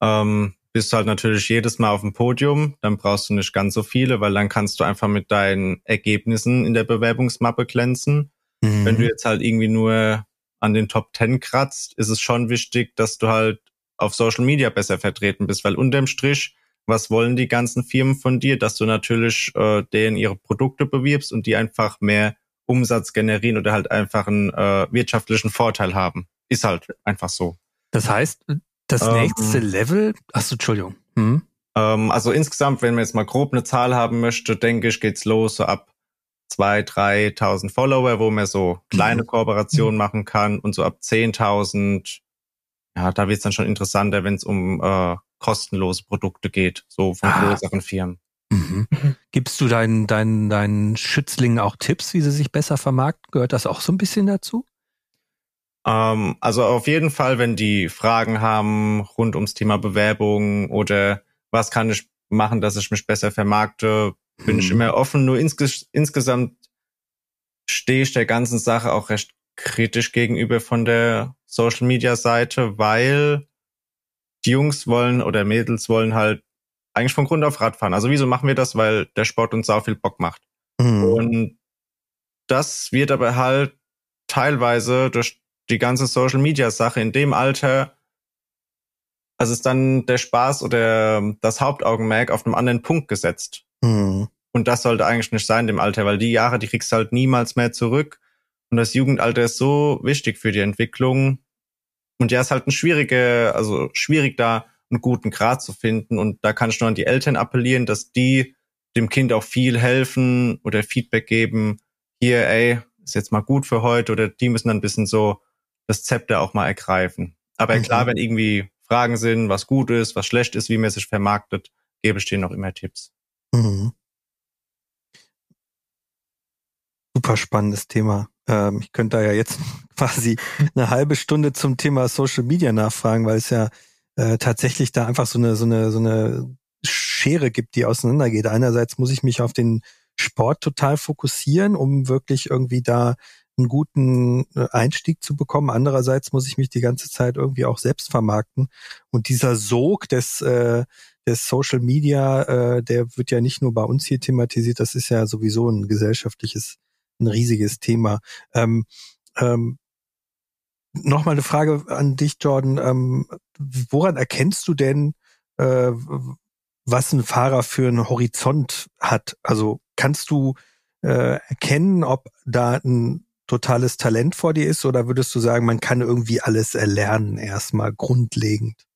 Ähm, bist du halt natürlich jedes Mal auf dem Podium, dann brauchst du nicht ganz so viele, weil dann kannst du einfach mit deinen Ergebnissen in der Bewerbungsmappe glänzen. Mhm. Wenn du jetzt halt irgendwie nur an den Top 10 kratzt, ist es schon wichtig, dass du halt auf Social Media besser vertreten bist, weil unterm Strich was wollen die ganzen Firmen von dir, dass du natürlich äh, denen ihre Produkte bewirbst und die einfach mehr Umsatz generieren oder halt einfach einen äh, wirtschaftlichen Vorteil haben. Ist halt einfach so. Das heißt, das ähm, nächste Level, achso, Entschuldigung. Hm? Ähm, also insgesamt, wenn man jetzt mal grob eine Zahl haben möchte, denke ich, geht's los so ab zwei, 3.000 Follower, wo man so kleine mhm. Kooperationen mhm. machen kann und so ab 10.000, ja, da wird's dann schon interessanter, wenn es um äh, kostenlose Produkte geht, so von ah. größeren Firmen. Mhm. mhm. Gibst du deinen, deinen, deinen Schützlingen auch Tipps, wie sie sich besser vermarkten? Gehört das auch so ein bisschen dazu? Ähm, also auf jeden Fall, wenn die Fragen haben rund ums Thema Bewerbung oder was kann ich machen, dass ich mich besser vermarkte, bin mhm. ich immer offen. Nur insges insgesamt stehe ich der ganzen Sache auch recht kritisch gegenüber von der Social Media Seite, weil die Jungs wollen oder Mädels wollen halt eigentlich von Grund auf Radfahren. Also wieso machen wir das? Weil der Sport uns sau viel Bock macht. Mhm. Und das wird aber halt teilweise durch die ganze Social Media Sache in dem Alter, also ist dann der Spaß oder das Hauptaugenmerk auf einem anderen Punkt gesetzt. Mhm. Und das sollte eigentlich nicht sein, dem Alter, weil die Jahre, die kriegst du halt niemals mehr zurück. Und das Jugendalter ist so wichtig für die Entwicklung. Und ja, ist halt ein schwierige, also schwierig da einen guten Grad zu finden. Und da kann ich nur an die Eltern appellieren, dass die dem Kind auch viel helfen oder Feedback geben. Hier, ey, ist jetzt mal gut für heute oder die müssen dann ein bisschen so das Zepter auch mal ergreifen. Aber mhm. klar, wenn irgendwie Fragen sind, was gut ist, was schlecht ist, wie man sich vermarktet, gebe ich denen auch immer Tipps. Mhm. Super spannendes Thema. Ähm, ich könnte da ja jetzt quasi eine halbe Stunde zum Thema Social Media nachfragen, weil es ja äh, tatsächlich da einfach so eine, so eine, so eine Schere gibt, die auseinandergeht. Einerseits muss ich mich auf den Sport total fokussieren, um wirklich irgendwie da einen guten äh, Einstieg zu bekommen. Andererseits muss ich mich die ganze Zeit irgendwie auch selbst vermarkten. Und dieser Sog des, äh, des Social Media, äh, der wird ja nicht nur bei uns hier thematisiert, das ist ja sowieso ein gesellschaftliches ein riesiges Thema. Ähm, ähm, Nochmal eine Frage an dich, Jordan. Ähm, woran erkennst du denn, äh, was ein Fahrer für einen Horizont hat? Also kannst du äh, erkennen, ob da ein totales Talent vor dir ist oder würdest du sagen, man kann irgendwie alles erlernen, erstmal grundlegend?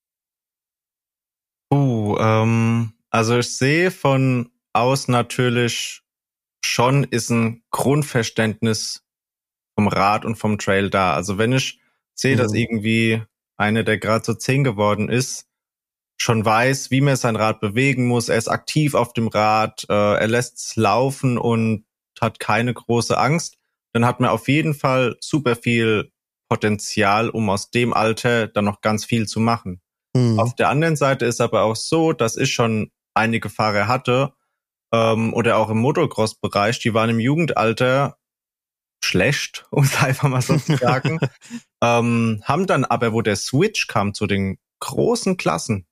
Uh, ähm, also ich sehe von aus natürlich schon ist ein Grundverständnis vom Rad und vom Trail da. Also wenn ich sehe, mhm. dass irgendwie einer, der gerade so zehn geworden ist, schon weiß, wie man sein Rad bewegen muss, er ist aktiv auf dem Rad, äh, er lässt es laufen und hat keine große Angst, dann hat man auf jeden Fall super viel Potenzial, um aus dem Alter dann noch ganz viel zu machen. Mhm. Auf der anderen Seite ist aber auch so, dass ich schon einige Fahrer hatte ähm, oder auch im Motocross-Bereich, die waren im Jugendalter schlecht, um es einfach mal so zu sagen, ähm, haben dann aber, wo der Switch kam zu den großen Klassen,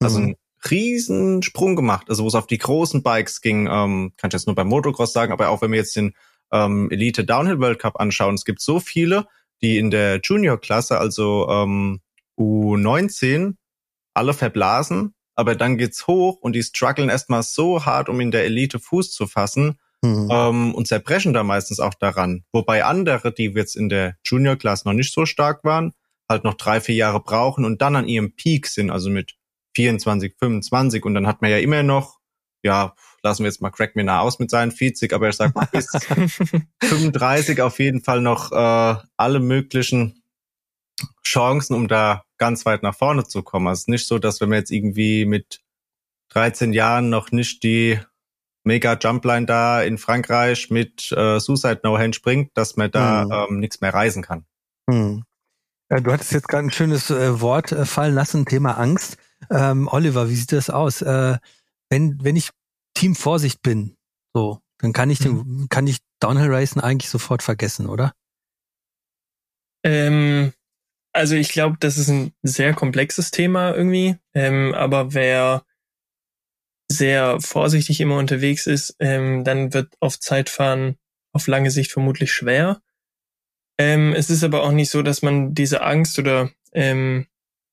also mhm. einen riesen Sprung gemacht, also wo es auf die großen Bikes ging, ähm, kann ich jetzt nur beim Motocross sagen, aber auch wenn wir jetzt den ähm, Elite Downhill World Cup anschauen, es gibt so viele, die in der Junior-Klasse, also ähm, U19, alle verblasen, aber dann geht's hoch und die strugglen erstmal so hart, um in der Elite Fuß zu fassen mhm. ähm, und zerbrechen da meistens auch daran. Wobei andere, die jetzt in der Junior-Klasse noch nicht so stark waren, halt noch drei, vier Jahre brauchen und dann an ihrem Peak sind, also mit 24, 25 und dann hat man ja immer noch, ja, lassen wir jetzt mal Craig aus mit seinen 40, aber ich sag mal bis 35 auf jeden Fall noch äh, alle möglichen Chancen, um da ganz weit nach vorne zu kommen. Also es ist nicht so, dass wenn man jetzt irgendwie mit 13 Jahren noch nicht die Mega Jumpline da in Frankreich mit äh, Suicide No Hand springt, dass man da mhm. ähm, nichts mehr reisen kann. Mhm. Ja, du hattest jetzt gerade ein schönes äh, Wort äh, fallen lassen, Thema Angst. Ähm, Oliver, wie sieht das aus? Äh, wenn, wenn ich Team Vorsicht bin, so, dann kann ich den, mhm. kann ich Downhill Racing eigentlich sofort vergessen, oder? Ähm, also ich glaube, das ist ein sehr komplexes Thema irgendwie. Ähm, aber wer sehr vorsichtig immer unterwegs ist, ähm, dann wird auf Zeitfahren auf lange Sicht vermutlich schwer. Ähm, es ist aber auch nicht so, dass man diese Angst oder ähm,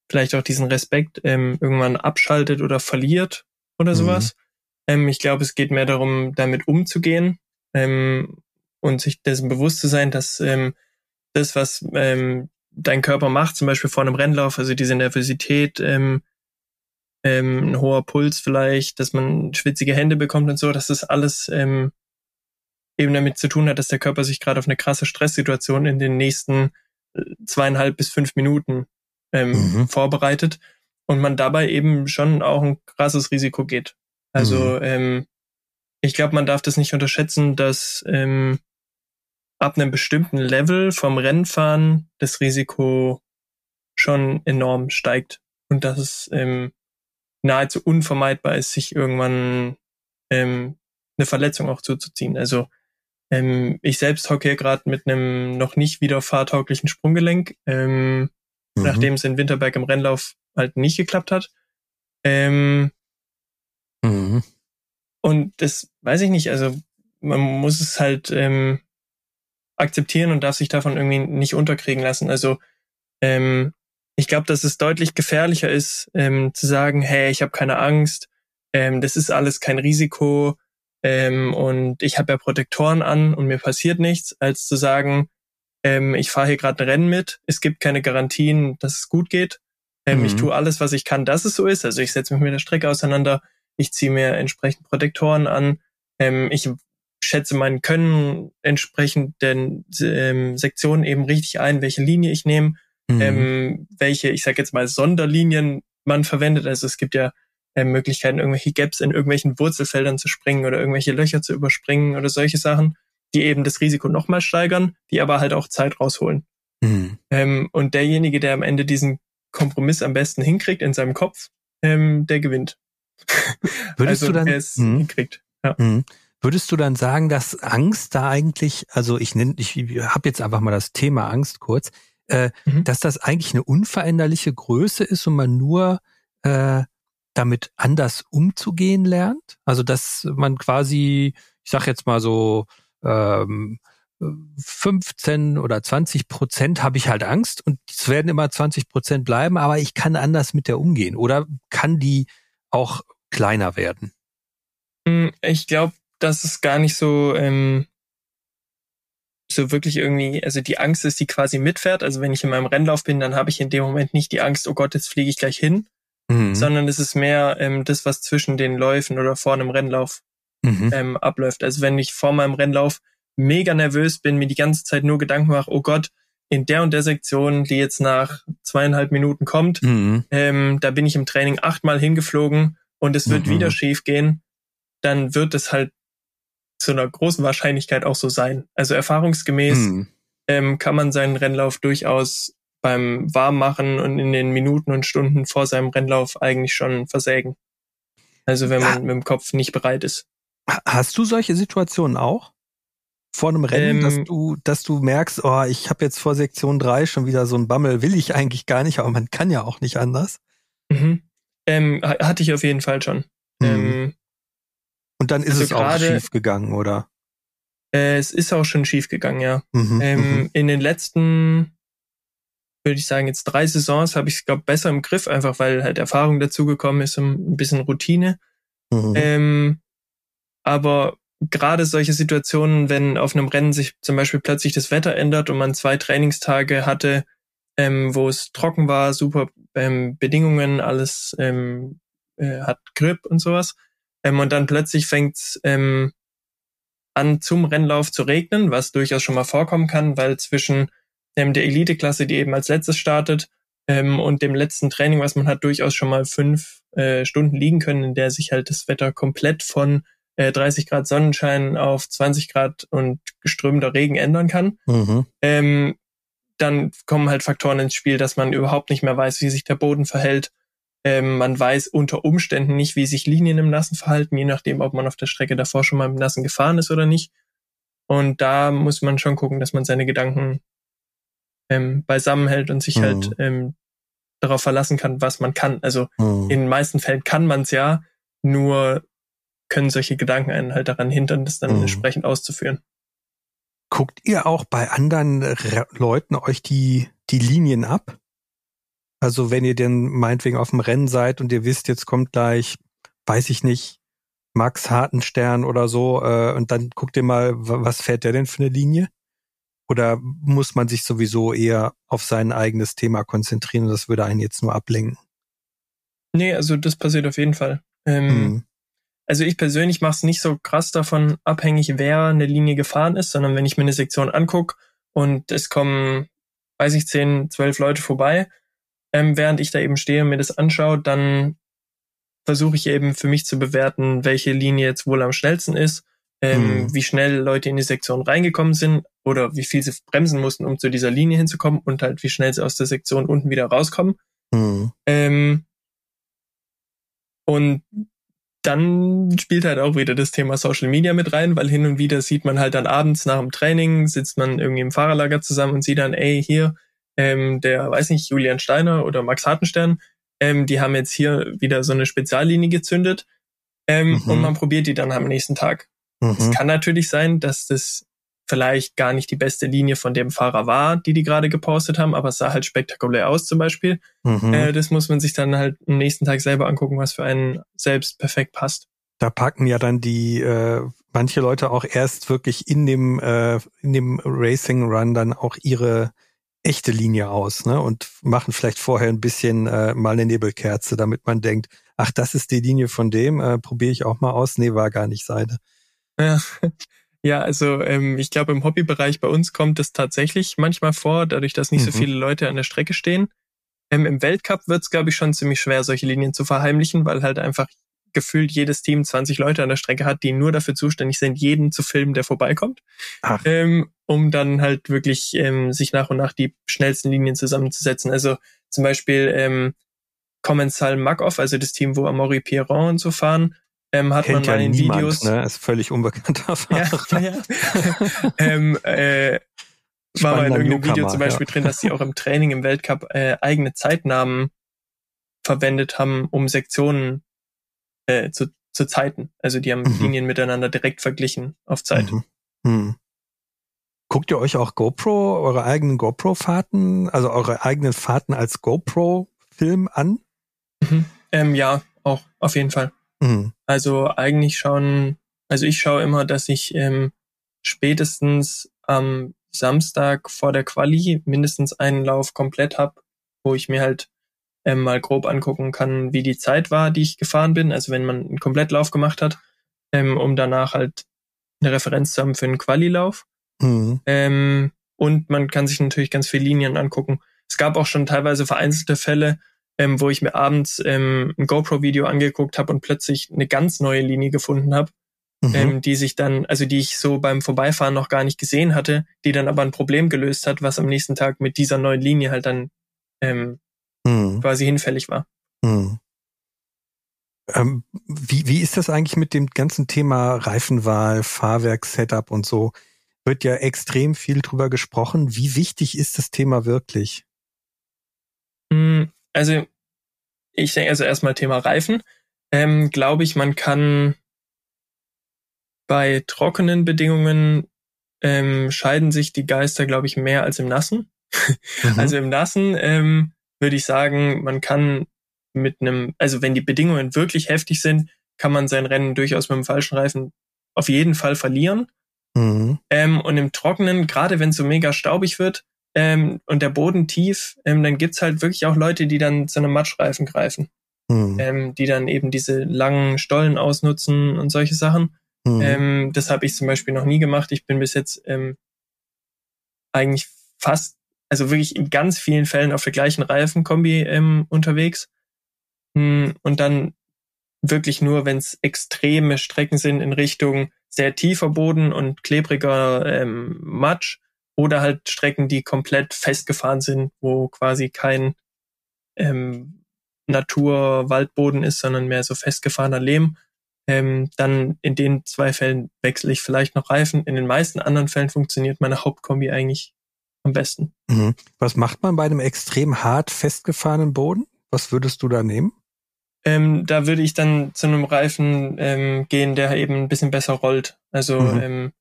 vielleicht auch diesen Respekt ähm, irgendwann abschaltet oder verliert oder mhm. sowas. Ähm, ich glaube, es geht mehr darum, damit umzugehen ähm, und sich dessen bewusst zu sein, dass ähm, das, was ähm, dein Körper macht, zum Beispiel vor einem Rennlauf, also diese Nervosität, ähm, ähm, ein hoher Puls vielleicht, dass man schwitzige Hände bekommt und so, dass das alles ähm, eben damit zu tun hat, dass der Körper sich gerade auf eine krasse Stresssituation in den nächsten äh, zweieinhalb bis fünf Minuten ähm, mhm. vorbereitet und man dabei eben schon auch ein krasses Risiko geht. Also mhm. ähm, ich glaube, man darf das nicht unterschätzen, dass ähm, ab einem bestimmten Level vom Rennfahren das Risiko schon enorm steigt und dass es ähm, nahezu unvermeidbar ist, sich irgendwann ähm, eine Verletzung auch zuzuziehen. Also ähm, ich selbst hocke hier gerade mit einem noch nicht wieder fahrtauglichen Sprunggelenk, ähm, mhm. nachdem es in Winterberg im Rennlauf halt nicht geklappt hat. Ähm, mhm. Und das weiß ich nicht, also man muss es halt ähm, akzeptieren und darf sich davon irgendwie nicht unterkriegen lassen. Also ähm, ich glaube, dass es deutlich gefährlicher ist, ähm, zu sagen, hey, ich habe keine Angst, ähm, das ist alles kein Risiko ähm, und ich habe ja Protektoren an und mir passiert nichts, als zu sagen, ähm, ich fahre hier gerade ein Rennen mit, es gibt keine Garantien, dass es gut geht. Ähm, mhm. Ich tue alles, was ich kann, dass es so ist. Also ich setze mich mit der Strecke auseinander, ich ziehe mir entsprechend Protektoren an, ähm, ich schätze mein Können entsprechend den ähm, Sektionen eben richtig ein, welche Linie ich nehme, mhm. ähm, welche, ich sag jetzt mal, Sonderlinien man verwendet. Also es gibt ja äh, Möglichkeiten, irgendwelche Gaps in irgendwelchen Wurzelfeldern zu springen oder irgendwelche Löcher zu überspringen oder solche Sachen, die eben das Risiko nochmal steigern, die aber halt auch Zeit rausholen. Mhm. Ähm, und derjenige, der am Ende diesen Kompromiss am besten hinkriegt in seinem Kopf, ähm, der gewinnt. Würdest also, du dann, es mh, hinkriegt. Ja. Würdest du dann sagen, dass Angst da eigentlich, also ich nenne, ich habe jetzt einfach mal das Thema Angst kurz, äh, mhm. dass das eigentlich eine unveränderliche Größe ist und man nur äh, damit anders umzugehen lernt? Also dass man quasi, ich sag jetzt mal so, ähm, 15 oder 20 Prozent habe ich halt Angst und es werden immer 20 Prozent bleiben, aber ich kann anders mit der umgehen. Oder kann die auch kleiner werden? Hm, ich glaube, dass es gar nicht so ähm, so wirklich irgendwie, also die Angst ist, die quasi mitfährt. Also wenn ich in meinem Rennlauf bin, dann habe ich in dem Moment nicht die Angst, oh Gott, jetzt fliege ich gleich hin, mhm. sondern es ist mehr ähm, das, was zwischen den Läufen oder vor einem Rennlauf mhm. ähm, abläuft. Also wenn ich vor meinem Rennlauf mega nervös bin, mir die ganze Zeit nur Gedanken mache, oh Gott, in der und der Sektion, die jetzt nach zweieinhalb Minuten kommt, mhm. ähm, da bin ich im Training achtmal hingeflogen und es wird mhm. wieder schief gehen, dann wird es halt zu einer großen Wahrscheinlichkeit auch so sein. Also erfahrungsgemäß mhm. ähm, kann man seinen Rennlauf durchaus beim Warmmachen und in den Minuten und Stunden vor seinem Rennlauf eigentlich schon versägen. Also wenn man ja. mit dem Kopf nicht bereit ist. Hast du solche Situationen auch? Vor einem Rennen, ähm, dass du, dass du merkst, oh, ich habe jetzt vor Sektion 3 schon wieder so ein Bammel, will ich eigentlich gar nicht, aber man kann ja auch nicht anders. Mhm. Ähm, hatte ich auf jeden Fall schon. Mhm. Ähm, Und dann ist also es grade, auch schief gegangen, oder? Äh, es ist auch schon schief gegangen, ja. Mhm, ähm, mhm. in den letzten, würde ich sagen, jetzt drei Saisons habe ich es, glaube besser im Griff, einfach weil halt Erfahrung dazugekommen ist und ein bisschen Routine. Mhm. Ähm, aber gerade solche Situationen, wenn auf einem Rennen sich zum Beispiel plötzlich das Wetter ändert und man zwei Trainingstage hatte, ähm, wo es trocken war, super ähm, Bedingungen, alles ähm, äh, hat Grip und sowas. Ähm, und dann plötzlich fängt es ähm, an, zum Rennlauf zu regnen, was durchaus schon mal vorkommen kann, weil zwischen ähm, der Eliteklasse, die eben als letztes startet, ähm, und dem letzten Training, was man hat, durchaus schon mal fünf äh, Stunden liegen können, in der sich halt das Wetter komplett von 30 äh, Grad Sonnenschein auf 20 Grad und geströmter Regen ändern kann. Mhm. Ähm, dann kommen halt Faktoren ins Spiel, dass man überhaupt nicht mehr weiß, wie sich der Boden verhält. Ähm, man weiß unter Umständen nicht, wie sich Linien im Nassen verhalten, je nachdem, ob man auf der Strecke davor schon mal im Nassen gefahren ist oder nicht. Und da muss man schon gucken, dass man seine Gedanken ähm, beisammen hält und sich mhm. halt ähm, darauf verlassen kann, was man kann. Also mhm. in den meisten Fällen kann man es ja, nur können solche Gedanken einen halt daran hindern, das dann mhm. entsprechend auszuführen. Guckt ihr auch bei anderen Re Leuten euch die, die Linien ab? Also wenn ihr denn meinetwegen auf dem Rennen seid und ihr wisst, jetzt kommt gleich, weiß ich nicht, Max Hartenstern oder so, äh, und dann guckt ihr mal, was fährt der denn für eine Linie? Oder muss man sich sowieso eher auf sein eigenes Thema konzentrieren und das würde einen jetzt nur ablenken? Nee, also das passiert auf jeden Fall. Ähm, mhm. Also ich persönlich mache es nicht so krass davon abhängig, wer eine Linie gefahren ist, sondern wenn ich mir eine Sektion angucke und es kommen, weiß ich, zehn, zwölf Leute vorbei, ähm, während ich da eben stehe und mir das anschaue, dann versuche ich eben für mich zu bewerten, welche Linie jetzt wohl am schnellsten ist, ähm, mhm. wie schnell Leute in die Sektion reingekommen sind oder wie viel sie bremsen mussten, um zu dieser Linie hinzukommen und halt wie schnell sie aus der Sektion unten wieder rauskommen. Mhm. Ähm, und dann spielt halt auch wieder das Thema Social Media mit rein, weil hin und wieder sieht man halt dann abends nach dem Training, sitzt man irgendwie im Fahrerlager zusammen und sieht dann, ey, hier, ähm, der, weiß nicht, Julian Steiner oder Max Hartenstern, ähm, die haben jetzt hier wieder so eine Speziallinie gezündet ähm, mhm. und man probiert die dann am nächsten Tag. Mhm. Es kann natürlich sein, dass das vielleicht gar nicht die beste Linie von dem Fahrer war, die die gerade gepostet haben, aber es sah halt spektakulär aus zum Beispiel. Mhm. Äh, das muss man sich dann halt am nächsten Tag selber angucken, was für einen selbst perfekt passt. Da packen ja dann die äh, manche Leute auch erst wirklich in dem äh, in dem Racing Run dann auch ihre echte Linie aus, ne? Und machen vielleicht vorher ein bisschen äh, mal eine Nebelkerze, damit man denkt, ach, das ist die Linie von dem, äh, probiere ich auch mal aus. Nee, war gar nicht Seide. Ja, ja, also ähm, ich glaube, im Hobbybereich bei uns kommt es tatsächlich manchmal vor, dadurch, dass nicht mhm. so viele Leute an der Strecke stehen. Ähm, Im Weltcup wird es, glaube ich, schon ziemlich schwer, solche Linien zu verheimlichen, weil halt einfach gefühlt jedes Team 20 Leute an der Strecke hat, die nur dafür zuständig sind, jeden zu filmen, der vorbeikommt, ähm, um dann halt wirklich ähm, sich nach und nach die schnellsten Linien zusammenzusetzen. Also zum Beispiel ähm, Commensal Makov, also das Team, wo Amaury Pierron und so fahren, ähm, hat Kennt man mal ja in niemand, Videos. Ne? Ist völlig unbekannter Fahrer. Ja, ja, ja. ähm, äh, war mal in irgendeinem Video zum Beispiel ja. drin, dass sie auch im Training im Weltcup äh, eigene Zeitnamen verwendet haben, um Sektionen äh, zu, zu Zeiten. Also die haben mhm. Linien miteinander direkt verglichen auf Zeit. Mhm. Mhm. Guckt ihr euch auch GoPro, eure eigenen GoPro-Fahrten, also eure eigenen Fahrten als GoPro-Film an? Mhm. Ähm, ja, auch, auf jeden Fall. Mhm. Also eigentlich schauen, also ich schaue immer, dass ich ähm, spätestens am Samstag vor der Quali mindestens einen Lauf komplett hab, wo ich mir halt ähm, mal grob angucken kann, wie die Zeit war, die ich gefahren bin. Also wenn man einen Komplettlauf gemacht hat, ähm, um danach halt eine Referenz zu haben für einen Qualilauf. Mhm. Ähm, und man kann sich natürlich ganz viele Linien angucken. Es gab auch schon teilweise vereinzelte Fälle, ähm, wo ich mir abends ähm, ein GoPro-Video angeguckt habe und plötzlich eine ganz neue Linie gefunden habe, mhm. ähm, die sich dann, also die ich so beim Vorbeifahren noch gar nicht gesehen hatte, die dann aber ein Problem gelöst hat, was am nächsten Tag mit dieser neuen Linie halt dann ähm, mhm. quasi hinfällig war. Mhm. Ähm, wie, wie ist das eigentlich mit dem ganzen Thema Reifenwahl, Fahrwerk, Setup und so? Wird ja extrem viel drüber gesprochen. Wie wichtig ist das Thema wirklich? Hm, also, ich denke also erstmal Thema Reifen. Ähm, Glaube ich, man kann bei trockenen Bedingungen ähm, scheiden sich die Geister, glaube ich, mehr als im Nassen. Mhm. Also im Nassen ähm, würde ich sagen, man kann mit einem, also wenn die Bedingungen wirklich heftig sind, kann man sein Rennen durchaus mit dem falschen Reifen auf jeden Fall verlieren. Mhm. Ähm, und im Trockenen, gerade wenn es so mega staubig wird ähm, und der Boden tief, ähm, dann gibt's halt wirklich auch Leute, die dann zu einem Matschreifen greifen. Mhm. Ähm, die dann eben diese langen Stollen ausnutzen und solche Sachen. Mhm. Ähm, das habe ich zum Beispiel noch nie gemacht. Ich bin bis jetzt ähm, eigentlich fast, also wirklich in ganz vielen Fällen auf der gleichen Reifenkombi unterwegs. Hm, und dann wirklich nur, wenn es extreme Strecken sind in Richtung sehr tiefer Boden und klebriger ähm, Matsch oder halt Strecken, die komplett festgefahren sind, wo quasi kein ähm, Natur-Waldboden ist, sondern mehr so festgefahrener Lehm. Ähm, dann in den zwei Fällen wechsle ich vielleicht noch Reifen. In den meisten anderen Fällen funktioniert meine Hauptkombi eigentlich am besten. Mhm. Was macht man bei einem extrem hart festgefahrenen Boden? Was würdest du da nehmen? Ähm, da würde ich dann zu einem Reifen ähm, gehen, der eben ein bisschen besser rollt. Also mhm. ähm,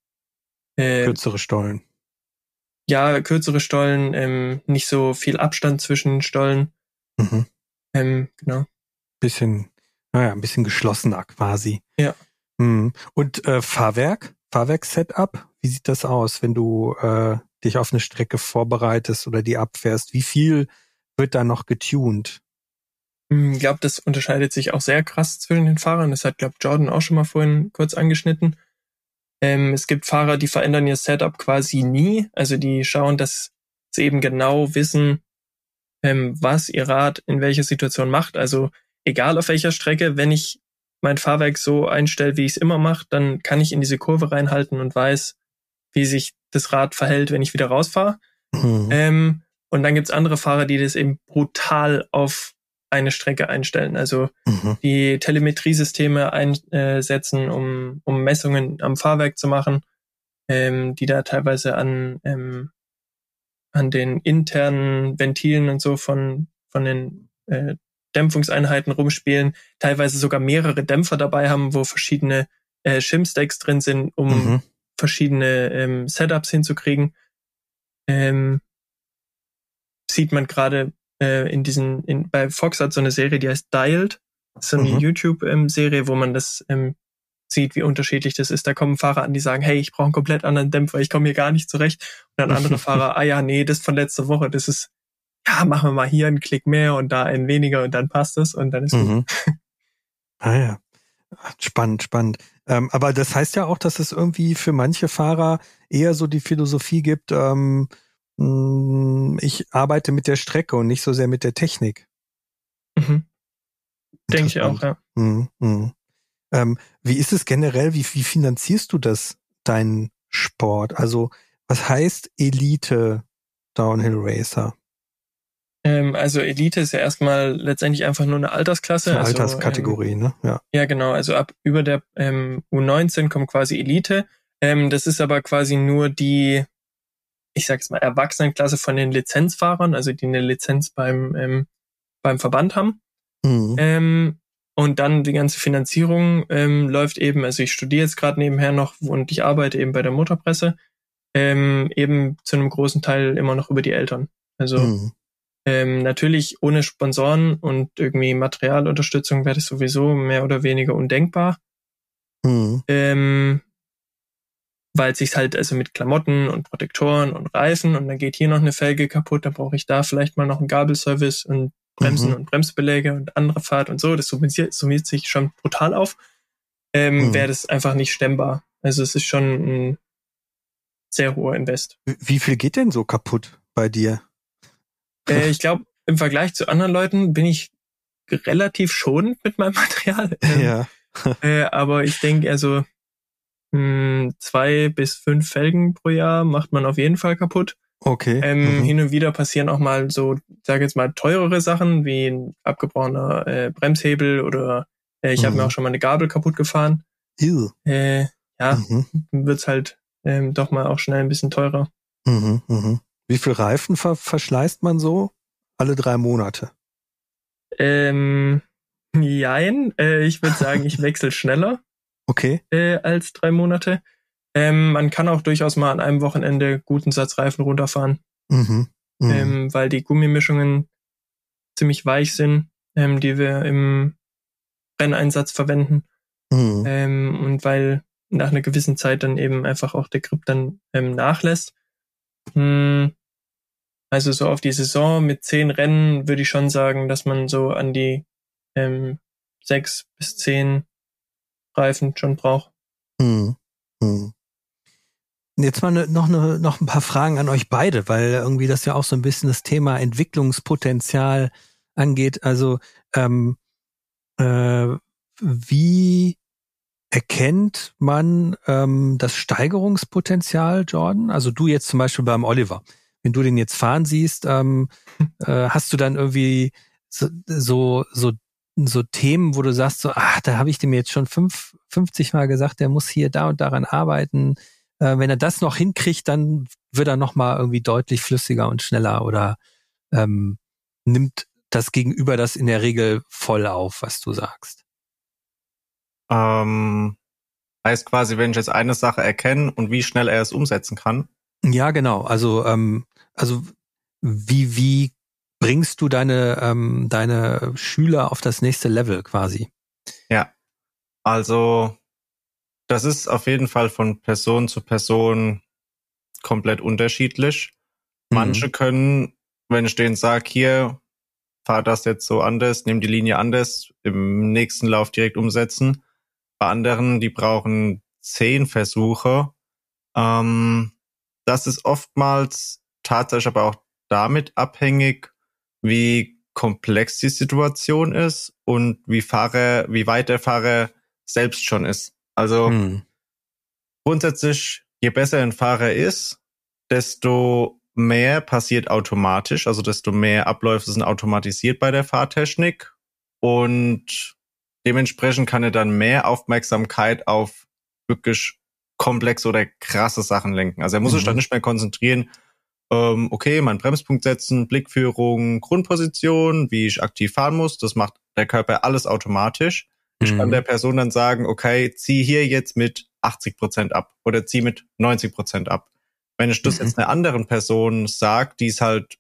äh, kürzere Stollen. Ja, kürzere Stollen, ähm, nicht so viel Abstand zwischen Stollen. Mhm. Ähm, genau. Bisschen, naja, ein bisschen geschlossener quasi. Ja. Mhm. Und äh, Fahrwerk, Fahrwerk-Setup, wie sieht das aus, wenn du äh, dich auf eine Strecke vorbereitest oder die abfährst? Wie viel wird da noch getuned? Hm, ich glaube, das unterscheidet sich auch sehr krass zwischen den Fahrern. Das hat, glaube Jordan auch schon mal vorhin kurz angeschnitten. Ähm, es gibt Fahrer, die verändern ihr Setup quasi nie. Also die schauen, dass sie eben genau wissen, ähm, was ihr Rad in welcher Situation macht. Also egal auf welcher Strecke, wenn ich mein Fahrwerk so einstelle, wie ich es immer mache, dann kann ich in diese Kurve reinhalten und weiß, wie sich das Rad verhält, wenn ich wieder rausfahre. Mhm. Ähm, und dann gibt's andere Fahrer, die das eben brutal auf eine Strecke einstellen. Also mhm. die Telemetriesysteme einsetzen, um, um Messungen am Fahrwerk zu machen, ähm, die da teilweise an, ähm, an den internen Ventilen und so von, von den äh, Dämpfungseinheiten rumspielen, teilweise sogar mehrere Dämpfer dabei haben, wo verschiedene äh, Shim-Stacks drin sind, um mhm. verschiedene ähm, Setups hinzukriegen. Ähm, sieht man gerade äh, in diesen, in, bei Fox hat so eine Serie, die heißt Dialed. Das ist so eine mhm. YouTube-Serie, wo man das ähm, sieht, wie unterschiedlich das ist. Da kommen Fahrer an, die sagen, hey, ich brauche einen komplett anderen Dämpfer, ich komme hier gar nicht zurecht. Und dann andere Fahrer, ah ja, nee, das von letzter Woche, das ist, ja, machen wir mal hier einen Klick mehr und da einen weniger und dann passt es und dann ist mhm. gut. Ah ja. Spannend, spannend. Ähm, aber das heißt ja auch, dass es irgendwie für manche Fahrer eher so die Philosophie gibt, ähm, hm, ich arbeite mit der Strecke und nicht so sehr mit der Technik. Mhm. Denke ich auch, ja. Mhm, mh. ähm, wie ist es generell, wie, wie finanzierst du das, deinen Sport? Also, was heißt Elite Downhill Racer? Ähm, also Elite ist ja erstmal letztendlich einfach nur eine Altersklasse. Eine also, Alterskategorie, ähm, ne? Ja. Ja, genau. Also ab über der ähm, U19 kommt quasi Elite. Ähm, das ist aber quasi nur die ich sag's mal, Erwachsenenklasse von den Lizenzfahrern, also die eine Lizenz beim, ähm, beim Verband haben. Mhm. Ähm, und dann die ganze Finanzierung ähm, läuft eben, also ich studiere jetzt gerade nebenher noch und ich arbeite eben bei der Motorpresse, ähm, eben zu einem großen Teil immer noch über die Eltern. Also mhm. ähm, natürlich ohne Sponsoren und irgendwie Materialunterstützung wäre das sowieso mehr oder weniger undenkbar. Mhm. Ähm, weil es sich halt also mit Klamotten und Protektoren und Reifen und dann geht hier noch eine Felge kaputt, dann brauche ich da vielleicht mal noch einen Gabelservice und Bremsen mhm. und Bremsbeläge und andere Fahrt und so, das summiert, summiert sich schon brutal auf, ähm, mhm. wäre das einfach nicht stemmbar. Also es ist schon ein sehr hoher Invest. Wie viel geht denn so kaputt bei dir? Äh, ich glaube, im Vergleich zu anderen Leuten bin ich relativ schonend mit meinem Material. Ähm, ja. äh, aber ich denke, also mh, hm, zwei bis fünf Felgen pro Jahr macht man auf jeden Fall kaputt. Okay. Ähm, mhm. Hin und wieder passieren auch mal so, sage jetzt mal, teurere Sachen wie ein abgebrochener äh, Bremshebel oder äh, ich mhm. habe mir auch schon mal eine Gabel kaputt gefahren. Ew. Äh, ja, mhm. wird's halt ähm, doch mal auch schnell ein bisschen teurer. Mhm, mhm. Wie viel Reifen ver verschleißt man so? Alle drei Monate. Ähm, jein. Äh, ich würde sagen, ich wechsle schneller. Okay. Äh, als drei Monate. Ähm, man kann auch durchaus mal an einem Wochenende guten Satz Reifen runterfahren. Mhm. Mhm. Ähm, weil die Gummimischungen ziemlich weich sind, ähm, die wir im Renneinsatz verwenden. Mhm. Ähm, und weil nach einer gewissen Zeit dann eben einfach auch der Grip dann ähm, nachlässt. Hm, also so auf die Saison mit zehn Rennen würde ich schon sagen, dass man so an die ähm, sechs bis zehn Reifen schon braucht. Hm. Hm. Jetzt mal ne, noch, ne, noch ein paar Fragen an euch beide, weil irgendwie das ja auch so ein bisschen das Thema Entwicklungspotenzial angeht. Also ähm, äh, wie erkennt man ähm, das Steigerungspotenzial, Jordan? Also du jetzt zum Beispiel beim Oliver. Wenn du den jetzt fahren siehst, ähm, äh, hast du dann irgendwie so, so, so, so Themen, wo du sagst, so, ach, da habe ich dem jetzt schon fünf, 50 Mal gesagt, der muss hier da und daran arbeiten. Äh, wenn er das noch hinkriegt, dann wird er nochmal irgendwie deutlich flüssiger und schneller oder ähm, nimmt das Gegenüber das in der Regel voll auf, was du sagst. Ähm, heißt quasi, wenn ich jetzt eine Sache erkenne und wie schnell er es umsetzen kann. Ja, genau. Also, ähm, also wie, wie bringst du deine, ähm, deine Schüler auf das nächste Level quasi? Ja. Also, das ist auf jeden Fall von Person zu Person komplett unterschiedlich. Manche mhm. können, wenn ich denen sage, hier, fahr das jetzt so anders, nimm die Linie anders, im nächsten Lauf direkt umsetzen. Bei anderen, die brauchen zehn Versuche. Ähm, das ist oftmals tatsächlich aber auch damit abhängig, wie komplex die Situation ist und wie Fahrer, wie weit der Fahrer selbst schon ist. Also hm. grundsätzlich, je besser ein Fahrer ist, desto mehr passiert automatisch, also desto mehr Abläufe sind automatisiert bei der Fahrtechnik und Dementsprechend kann er dann mehr Aufmerksamkeit auf wirklich komplexe oder krasse Sachen lenken. Also er muss mhm. sich dann nicht mehr konzentrieren, ähm, okay, mein Bremspunkt setzen, Blickführung, Grundposition, wie ich aktiv fahren muss. Das macht der Körper alles automatisch. Ich kann mhm. der Person dann sagen, okay, zieh hier jetzt mit 80 Prozent ab oder zieh mit 90 Prozent ab. Wenn ich das mhm. jetzt einer anderen Person sage, die ist halt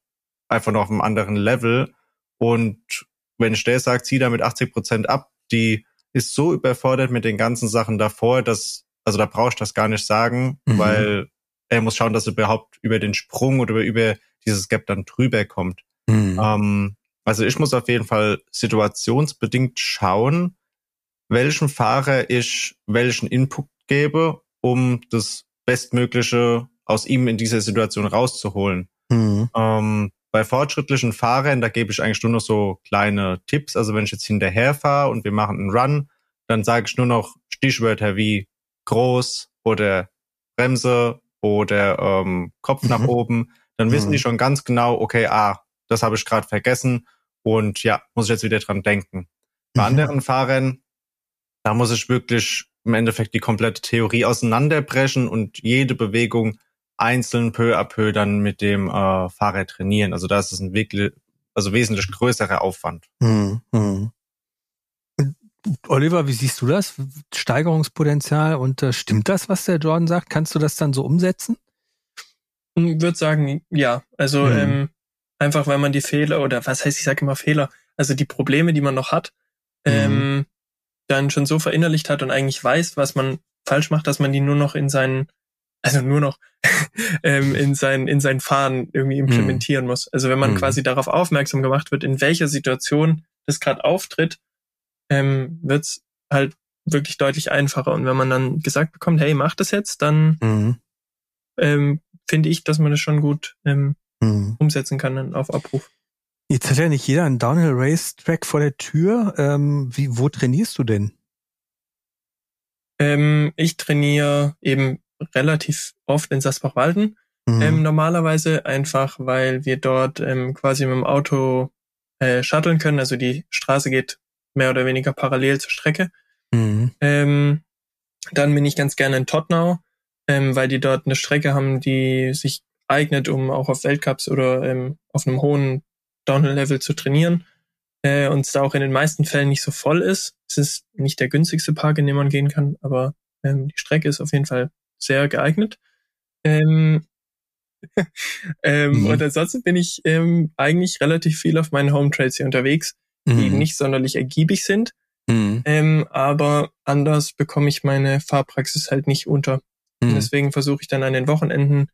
einfach noch auf einem anderen Level und wenn ich der sagt, zieh da mit 80 Prozent ab, die ist so überfordert mit den ganzen Sachen davor, dass, also da brauche ich das gar nicht sagen, mhm. weil er muss schauen, dass er überhaupt über den Sprung oder über dieses Gap dann drüber kommt. Mhm. Ähm, also ich muss auf jeden Fall situationsbedingt schauen, welchen Fahrer ich welchen Input gebe, um das Bestmögliche aus ihm in dieser Situation rauszuholen. Mhm. Ähm, bei fortschrittlichen Fahrern, da gebe ich eigentlich nur noch so kleine Tipps. Also wenn ich jetzt hinterher fahre und wir machen einen Run, dann sage ich nur noch Stichwörter wie groß oder Bremse oder ähm, Kopf mhm. nach oben. Dann wissen mhm. die schon ganz genau, okay, ah, das habe ich gerade vergessen und ja, muss ich jetzt wieder dran denken. Bei mhm. anderen Fahrern, da muss ich wirklich im Endeffekt die komplette Theorie auseinanderbrechen und jede Bewegung einzeln peu à peu dann mit dem äh, Fahrer trainieren. Also da ist es ein wirklich, also wesentlich größerer Aufwand. Hm, hm. Oliver, wie siehst du das? Steigerungspotenzial und äh, stimmt das, was der Jordan sagt? Kannst du das dann so umsetzen? Ich würde sagen, ja. Also hm. ähm, einfach, weil man die Fehler oder was heißt, ich sage immer Fehler, also die Probleme, die man noch hat, hm. ähm, dann schon so verinnerlicht hat und eigentlich weiß, was man falsch macht, dass man die nur noch in seinen also nur noch ähm, in sein in sein Fahren irgendwie Mhm. implementieren muss. Also wenn man Mhm. quasi darauf aufmerksam gemacht wird, in welcher Situation das gerade auftritt, ähm, wird's halt wirklich deutlich einfacher. Und wenn man dann gesagt bekommt, hey, mach das jetzt, dann Mhm. ähm, finde ich, dass man das schon gut ähm, Mhm. umsetzen kann dann auf Abruf. Jetzt hat ja nicht jeder einen Downhill Race Track vor der Tür. Ähm, wie, wo trainierst du denn? Ähm, ich trainiere eben relativ oft in Sasbach-Walden. Mhm. Ähm, normalerweise einfach, weil wir dort ähm, quasi mit dem Auto äh, shutteln können. Also die Straße geht mehr oder weniger parallel zur Strecke. Mhm. Ähm, dann bin ich ganz gerne in Tottenau, ähm, weil die dort eine Strecke haben, die sich eignet, um auch auf Weltcups oder ähm, auf einem hohen Downhill-Level zu trainieren. Äh, und es da auch in den meisten Fällen nicht so voll ist. Es ist nicht der günstigste Park, in dem man gehen kann, aber ähm, die Strecke ist auf jeden Fall sehr geeignet. Ähm, ähm, Mhm. Und ansonsten bin ich ähm, eigentlich relativ viel auf meinen Home Trails hier unterwegs, die Mhm. nicht sonderlich ergiebig sind. Mhm. Ähm, aber anders bekomme ich meine Fahrpraxis halt nicht unter. Mhm. deswegen versuche ich dann an den Wochenenden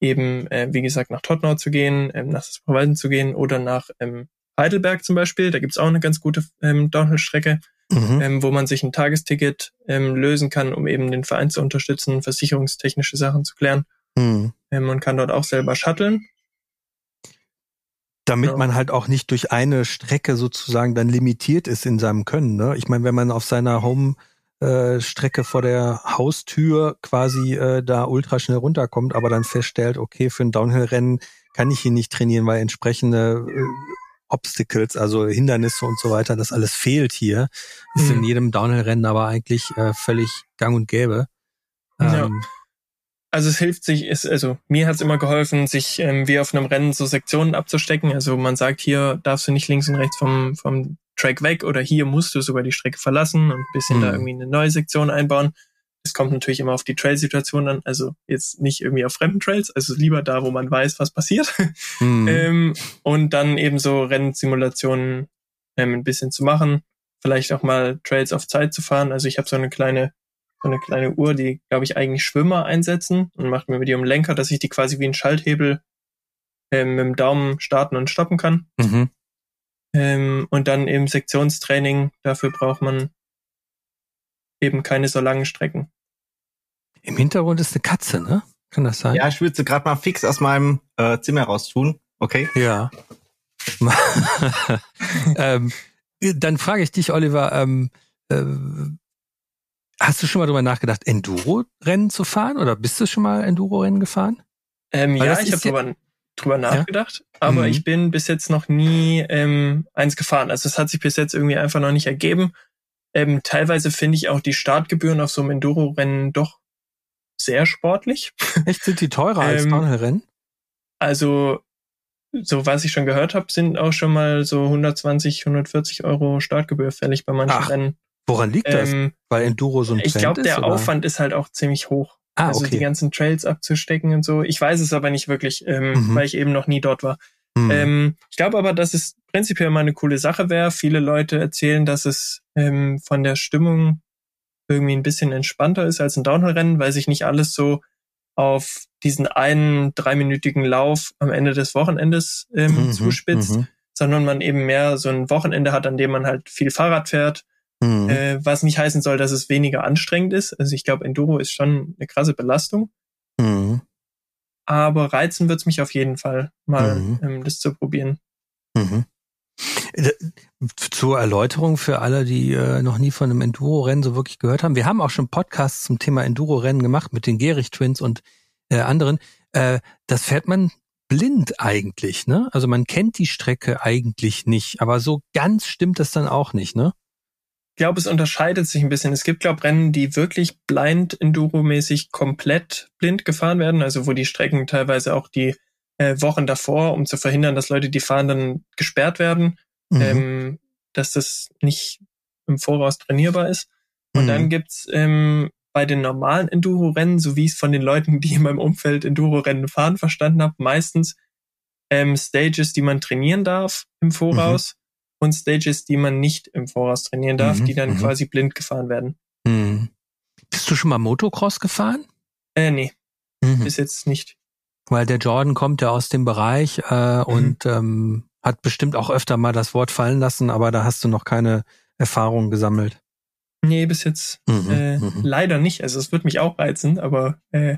eben, äh, wie gesagt, nach Tottenau zu gehen, ähm, nach Sasbachwalden zu gehen oder nach ähm, Heidelberg zum Beispiel. Da gibt's auch eine ganz gute ähm, Downhill-Strecke, Mhm. ähm, wo man sich ein Tagesticket ähm, lösen kann, um eben den Verein zu unterstützen, versicherungstechnische Sachen zu klären. Mhm. Ähm, man kann dort auch selber shutteln. Damit Ja. man halt auch nicht durch eine Strecke sozusagen dann limitiert ist in seinem Können. Ne? Ich meine, wenn man auf seiner Home äh, Strecke vor der Haustür quasi äh, da ultra schnell runterkommt, aber dann feststellt, okay, für ein Downhill-Rennen kann ich hier nicht trainieren, weil entsprechende äh, Obstacles, also Hindernisse und so weiter, das alles fehlt hier. Ist Mhm. in jedem Downhill-Rennen aber eigentlich äh, völlig gang und gäbe. Ja. Also es hilft sich, ist, also mir hat's immer geholfen, sich ähm, wie auf einem Rennen so Sektionen abzustecken. Also man sagt, hier darfst du nicht links und rechts vom, vom Track weg oder hier musst du sogar die Strecke verlassen und ein bisschen Mhm. da irgendwie eine neue Sektion einbauen. Es kommt natürlich immer auf die Trail-Situation an, also jetzt nicht irgendwie auf fremden Trails, also lieber da, wo man weiß, was passiert. mhm. ähm, und dann eben so Rennsimulationen ähm, ein bisschen zu machen, vielleicht auch mal Trails auf Zeit zu fahren. Also ich habe so eine kleine so eine kleine Uhr, die, glaube ich, eigentlich Schwimmer einsetzen und macht mir mit ihrem Lenker, dass ich die quasi wie ein Schalthebel ähm, mit dem Daumen starten und stoppen kann. Mhm. Ähm, und dann eben Sektionstraining, dafür braucht man eben keine so langen Strecken. Im Hintergrund ist eine Katze, ne? Kann das sein? Ja, ich würde sie gerade mal fix aus meinem äh, Zimmer raustun. Okay. Ja. ähm, dann frage ich dich, Oliver, ähm, äh, hast du schon mal drüber nachgedacht, Enduro-Rennen zu fahren oder bist du schon mal Enduro-Rennen gefahren? Ähm, ja, ich habe ja- drüber, drüber nachgedacht, aber Mhm. ich bin bis jetzt noch nie ähm, eins gefahren. Also es hat sich bis jetzt irgendwie einfach noch nicht ergeben. Ähm, teilweise finde ich auch die Startgebühren auf so einem Enduro-Rennen doch sehr sportlich. Echt, sind die teurer als Ähm, Downhill-Rennen? Also, so was ich schon gehört habe, sind auch schon mal so 120, 140 Euro Startgebühr fällig bei manchen Ach, Rennen. Woran liegt das? Ähm, Weil Enduro so ein ich glaube, ist? der oder? Aufwand ist halt auch ziemlich hoch. Ah, also die okay. ganzen Trails abzustecken und so. Ich weiß es aber nicht wirklich, ähm, Mhm. weil ich eben noch nie dort war. Hm. Ähm, ich glaube aber, dass es prinzipiell mal eine coole Sache wäre. Viele Leute erzählen, dass es ähm, von der Stimmung irgendwie ein bisschen entspannter ist als ein Downhill-Rennen, weil sich nicht alles so auf diesen einen dreiminütigen Lauf am Ende des Wochenendes ähm, Mhm, zuspitzt, mhm, sondern man eben mehr so ein Wochenende hat, an dem man halt viel Fahrrad fährt, mhm. äh, was nicht heißen soll, dass es weniger anstrengend ist. Also ich glaube, Enduro ist schon eine krasse Belastung, Mhm. aber reizen wird's mich auf jeden Fall, mal Mhm. ähm, das zu probieren. Mhm. Äh, Zur Erläuterung für alle, die äh, noch nie von einem Enduro-Rennen so wirklich gehört haben. Wir haben auch schon Podcasts zum Thema Enduro-Rennen gemacht mit den Gerich Twins und äh, anderen. Äh, das fährt man blind eigentlich, ne? Also man kennt die Strecke eigentlich nicht, aber so ganz stimmt das dann auch nicht, ne? Ich glaube, es unterscheidet sich ein bisschen. Es gibt, glaube Rennen, die wirklich blind Enduro-mäßig komplett blind gefahren werden, also wo die Strecken teilweise auch die äh, Wochen davor, um zu verhindern, dass Leute, die fahren, dann gesperrt werden, Mhm. ähm, dass das nicht im Voraus trainierbar ist. Und Mhm. dann gibt's ähm, bei den normalen Enduro-Rennen, so wie ich es von den Leuten, die in meinem Umfeld Enduro-Rennen fahren, verstanden habe, meistens ähm, Stages, die man trainieren darf im Voraus und Stages, die man nicht im Voraus trainieren darf, Mhm, die dann mhm. quasi blind gefahren werden. Mhm. Bist du schon mal Motocross gefahren? Äh, nee. mhm. bis jetzt nicht. Weil der Jordan kommt ja aus dem Bereich äh, und ähm, hat bestimmt auch öfter mal das Wort fallen lassen, aber da hast du noch keine Erfahrung gesammelt. Nee, bis jetzt mhm, äh, mhm. leider nicht. Also es wird mich auch reizen, aber äh,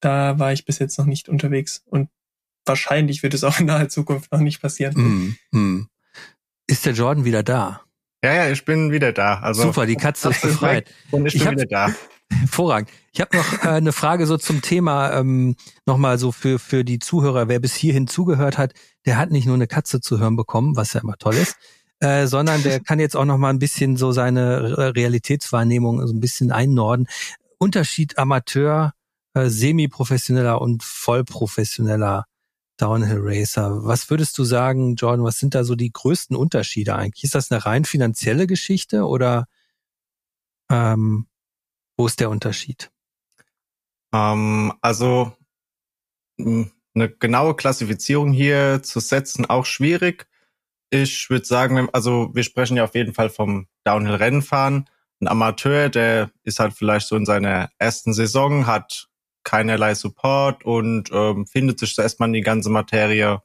da war ich bis jetzt noch nicht unterwegs. Und wahrscheinlich wird es auch in naher Zukunft noch nicht passieren. Mhm. Ist der Jordan wieder da? Ja, ja, ich bin wieder da. Also Super, die Katze ist befreit. Und ich bin ich hab, wieder da. Hervorragend. Ich habe noch äh, eine Frage so zum Thema, ähm, nochmal so für, für die Zuhörer, wer bis hierhin zugehört hat, der hat nicht nur eine Katze zu hören bekommen, was ja immer toll ist, äh, sondern der kann jetzt auch nochmal ein bisschen so seine Realitätswahrnehmung so ein bisschen einnorden. Unterschied Amateur, äh, semi-professioneller und vollprofessioneller Downhill Racer. Was würdest du sagen, Jordan, was sind da so die größten Unterschiede eigentlich? Ist das eine rein finanzielle Geschichte oder ähm, wo ist der Unterschied? Ähm, also eine genaue Klassifizierung hier zu setzen, auch schwierig. Ich würde sagen, also wir sprechen ja auf jeden Fall vom Downhill-Rennenfahren. Ein Amateur, der ist halt vielleicht so in seiner ersten Saison, hat keinerlei Support und ähm, findet sich zuerst mal in die ganze Materie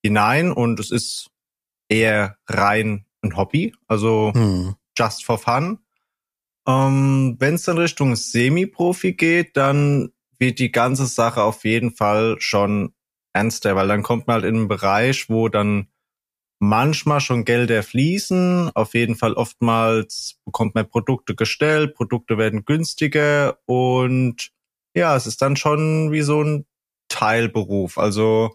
hinein und es ist eher rein ein Hobby, also hm. just for fun. Ähm, Wenn es dann Richtung Semi-Profi geht, dann wird die ganze Sache auf jeden Fall schon ernster, weil dann kommt man halt in einen Bereich, wo dann manchmal schon Gelder fließen. Auf jeden Fall oftmals bekommt man Produkte gestellt, Produkte werden günstiger und ja, es ist dann schon wie so ein Teilberuf. Also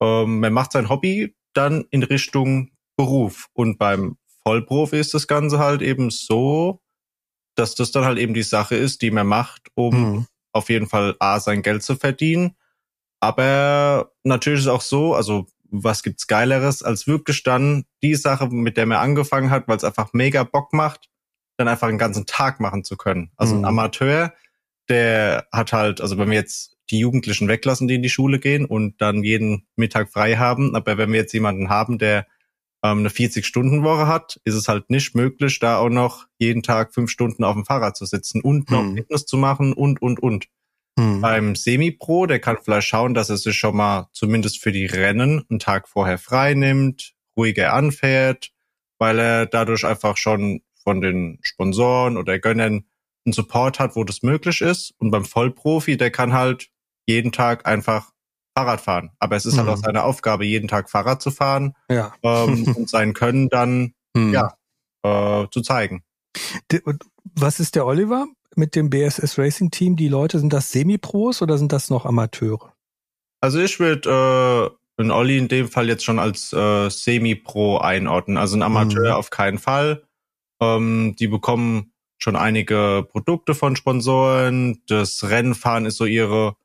ähm, man macht sein Hobby dann in Richtung Beruf. Und beim Vollprofi ist das Ganze halt eben so, dass das dann halt eben die Sache ist, die man macht, um mhm. auf jeden Fall A, sein Geld zu verdienen. Aber natürlich ist es auch so, also was gibt's Geileres, als wirklich dann die Sache, mit der man angefangen hat, weil es einfach mega Bock macht, dann einfach einen ganzen Tag machen zu können. Also mhm. ein Amateur, der hat halt, also wenn wir jetzt die Jugendlichen weglassen, die in die Schule gehen und dann jeden Mittag frei haben, aber wenn wir jetzt jemanden haben, der ähm, eine 40-Stunden-Woche hat, ist es halt nicht möglich, da auch noch jeden Tag fünf Stunden auf dem Fahrrad zu sitzen und noch hm. Fitness zu machen und, und, und. Hm. Beim Semi-Pro, der kann vielleicht schauen, dass er sich schon mal zumindest für die Rennen einen Tag vorher frei nimmt, ruhiger anfährt, weil er dadurch einfach schon von den Sponsoren oder Gönnern einen Support hat, wo das möglich ist. Und beim Vollprofi, der kann halt jeden Tag einfach Fahrrad fahren. Aber es ist mhm. halt auch mhm. seine Aufgabe, jeden Tag Fahrrad zu fahren ja. ähm, und sein Können dann mhm. ja äh, zu zeigen. Was ist der Oliver mit dem BSS Racing Team? Die Leute, sind das Semi-Pros oder sind das noch Amateure? Also ich würde äh, einen Olli in dem Fall jetzt schon als äh, Semi-Pro einordnen. Also ein Amateur mhm. auf keinen Fall. Ähm, die bekommen schon einige Produkte von Sponsoren. Das Rennfahren ist so ihre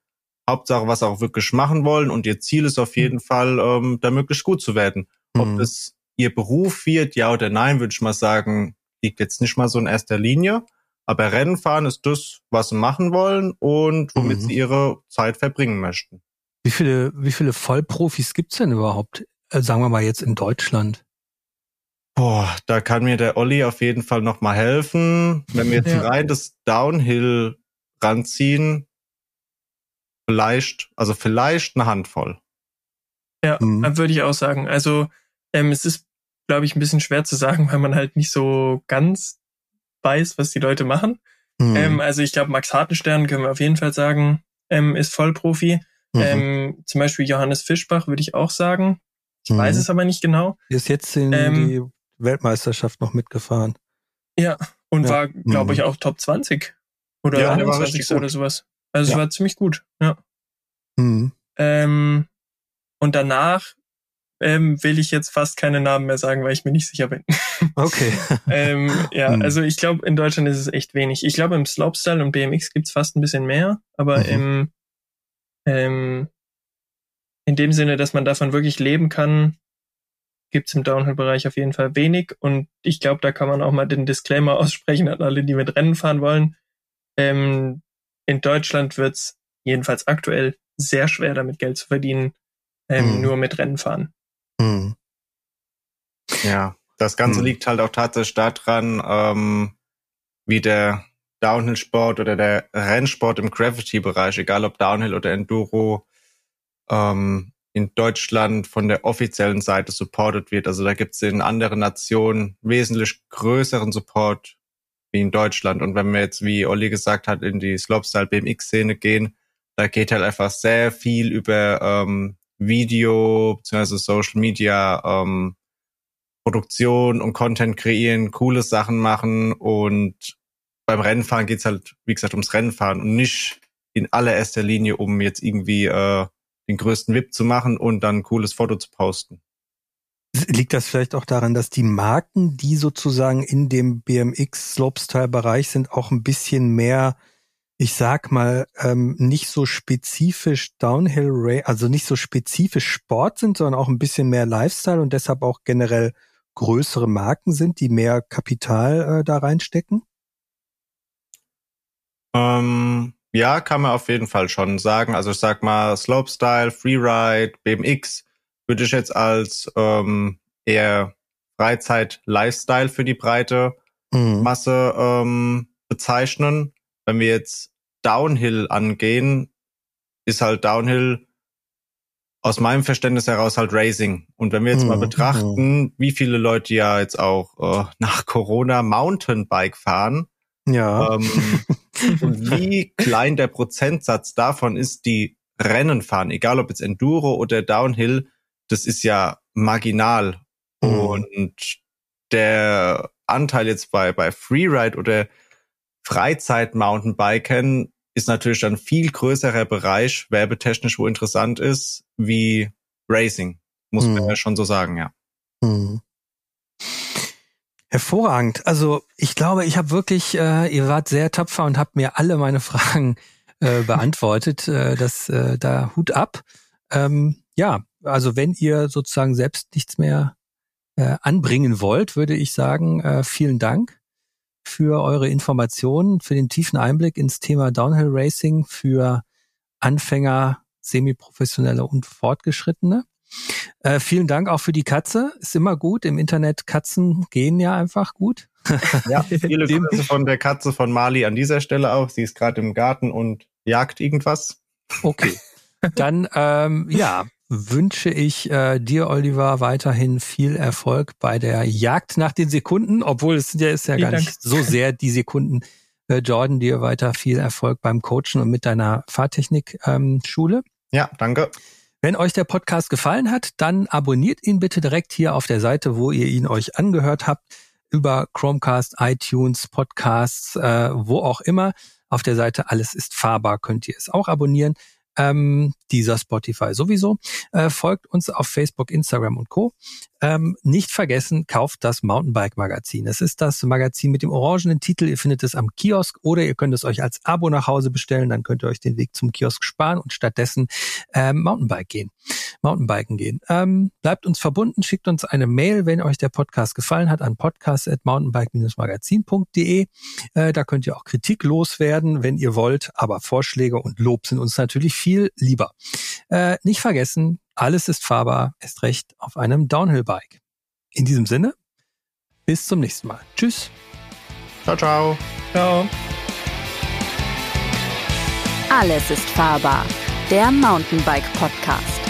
Hauptsache, was auch wirklich machen wollen. Und ihr Ziel ist auf jeden mhm. Fall, ähm, da möglichst gut zu werden. Ob mhm. es ihr Beruf wird, ja oder nein, würde ich mal sagen, liegt jetzt nicht mal so in erster Linie. Aber Rennfahren ist das, was sie machen wollen und womit mhm. sie ihre Zeit verbringen möchten. Wie viele, wie viele Vollprofis gibt's denn überhaupt, äh, sagen wir mal jetzt in Deutschland? Boah, da kann mir der Olli auf jeden Fall noch mal helfen. Wenn wir jetzt ja. rein das Downhill ranziehen, vielleicht, also vielleicht eine Handvoll. Ja, mhm. würde ich auch sagen. Also ähm, es ist, glaube ich, ein bisschen schwer zu sagen, weil man halt nicht so ganz weiß, was die Leute machen. Mhm. Ähm, also ich glaube, Max Hartenstern können wir auf jeden Fall sagen, ähm, ist Vollprofi. Mhm. Ähm, zum Beispiel Johannes Fischbach würde ich auch sagen. Ich mhm. weiß es aber nicht genau. Ist jetzt in ähm, die Weltmeisterschaft noch mitgefahren. Ja, und ja. war, glaube ich, mhm. auch Top 20 oder ja, 21 oder sowas. Also ja. es war ziemlich gut, ja. Mhm. Ähm, und danach ähm, will ich jetzt fast keine Namen mehr sagen, weil ich mir nicht sicher bin. Okay. ähm, ja, mhm. also ich glaube, in Deutschland ist es echt wenig. Ich glaube, im Slopestyle und BMX gibt's fast ein bisschen mehr, aber mhm. im, ähm, in dem Sinne, dass man davon wirklich leben kann, gibt's im Downhill-Bereich auf jeden Fall wenig. Und ich glaube, da kann man auch mal den Disclaimer aussprechen an alle, die mit Rennen fahren wollen. Ähm, in Deutschland wird's jedenfalls aktuell sehr schwer, damit Geld zu verdienen, ähm, mhm. nur mit Rennen fahren. Mhm. Ja, das Ganze mhm. liegt halt auch tatsächlich daran, ähm, wie der Downhill-Sport oder der Rennsport im Gravity-Bereich, egal ob Downhill oder Enduro, ähm, in Deutschland von der offiziellen Seite supported wird. Also da gibt es in anderen Nationen wesentlich größeren Support wie in Deutschland. Und wenn wir jetzt, wie Olli gesagt hat, in die Slopestyle BMX-Szene gehen, da geht halt einfach sehr viel über ähm, Video bzw. Social Media ähm, Produktion und Content kreieren, coole Sachen machen und beim Rennfahren geht's halt, wie gesagt, ums Rennfahren und nicht in allererster Linie, um jetzt irgendwie äh, den größten VIP zu machen und dann ein cooles Foto zu posten. Liegt das vielleicht auch daran, dass die Marken, die sozusagen in dem BMX Slopestyle Bereich sind, auch ein bisschen mehr, ich sag mal, ähm, nicht so spezifisch Downhill Ray, also nicht so spezifisch Sport sind, sondern auch ein bisschen mehr Lifestyle und deshalb auch generell größere Marken sind, die mehr Kapital äh, da reinstecken? Ähm, ja, kann man auf jeden Fall schon sagen. Also ich sag mal, Slopestyle, Freeride, BMX würde ich jetzt als ähm, eher Freizeit-Lifestyle für die breite mhm. Masse ähm, bezeichnen. Wenn wir jetzt Downhill angehen, ist halt Downhill aus meinem Verständnis heraus halt Racing. Und wenn wir jetzt mhm. mal betrachten, wie viele Leute ja jetzt auch äh, nach Corona Mountainbike fahren, ja. Ähm, wie klein der Prozentsatz davon ist, die Rennen fahren, egal ob jetzt Enduro oder Downhill, das ist ja marginal. Mhm. Und der Anteil jetzt bei, bei Freeride oder Freizeit-Mountainbiken ist natürlich dann viel größerer Bereich, werbetechnisch, wo interessant ist, wie Racing. Muss mhm. man ja schon so sagen, ja. Mhm. Hervorragend. Also ich glaube, ich habe wirklich, äh, ihr wart sehr tapfer und habt mir alle meine Fragen äh, beantwortet. äh, das äh, da Hut ab. Ähm, ja, also wenn ihr sozusagen selbst nichts mehr äh, anbringen wollt, würde ich sagen, äh, vielen Dank für eure Informationen, für den tiefen Einblick ins Thema Downhill Racing für Anfänger, Semiprofessionelle und Fortgeschrittene. Äh, vielen Dank auch für die Katze. Ist immer gut. Im Internet Katzen gehen ja einfach gut. Ja, viele Grüße von der Katze von Mali an dieser Stelle auch. Sie ist gerade im Garten und jagt irgendwas. Okay. Dann ähm, ja, wünsche ich äh, dir, Oliver, weiterhin viel Erfolg bei der Jagd nach den Sekunden, obwohl es ja ist ja Vielen gar Dank. nicht so sehr die Sekunden. Äh, Jordan, dir weiter viel Erfolg beim Coachen und mit deiner Fahrtechnik-Schule. Ähm, ja, danke. Wenn euch der Podcast gefallen hat, dann abonniert ihn bitte direkt hier auf der Seite, wo ihr ihn euch angehört habt, über Chromecast, iTunes, Podcasts, äh, wo auch immer. Auf der Seite Alles ist fahrbar könnt ihr es auch abonnieren ähm, dieser Spotify sowieso. Äh, folgt uns auf Facebook, Instagram und Co. Ähm, nicht vergessen, kauft das Mountainbike Magazin. Es ist das Magazin mit dem orangenen Titel. Ihr findet es am Kiosk oder ihr könnt es euch als Abo nach Hause bestellen. Dann könnt ihr euch den Weg zum Kiosk sparen und stattdessen ähm, Mountainbike gehen. Mountainbiken gehen. Ähm, bleibt uns verbunden, schickt uns eine Mail, wenn euch der Podcast gefallen hat, an podcast.mountainbike-magazin.de. Äh, da könnt ihr auch Kritik loswerden, wenn ihr wollt, aber Vorschläge und Lob sind uns natürlich viel lieber. Äh, nicht vergessen, alles ist fahrbar, erst recht auf einem Downhill-Bike. In diesem Sinne, bis zum nächsten Mal. Tschüss. Ciao, ciao. Ciao. Alles ist fahrbar. Der Mountainbike Podcast.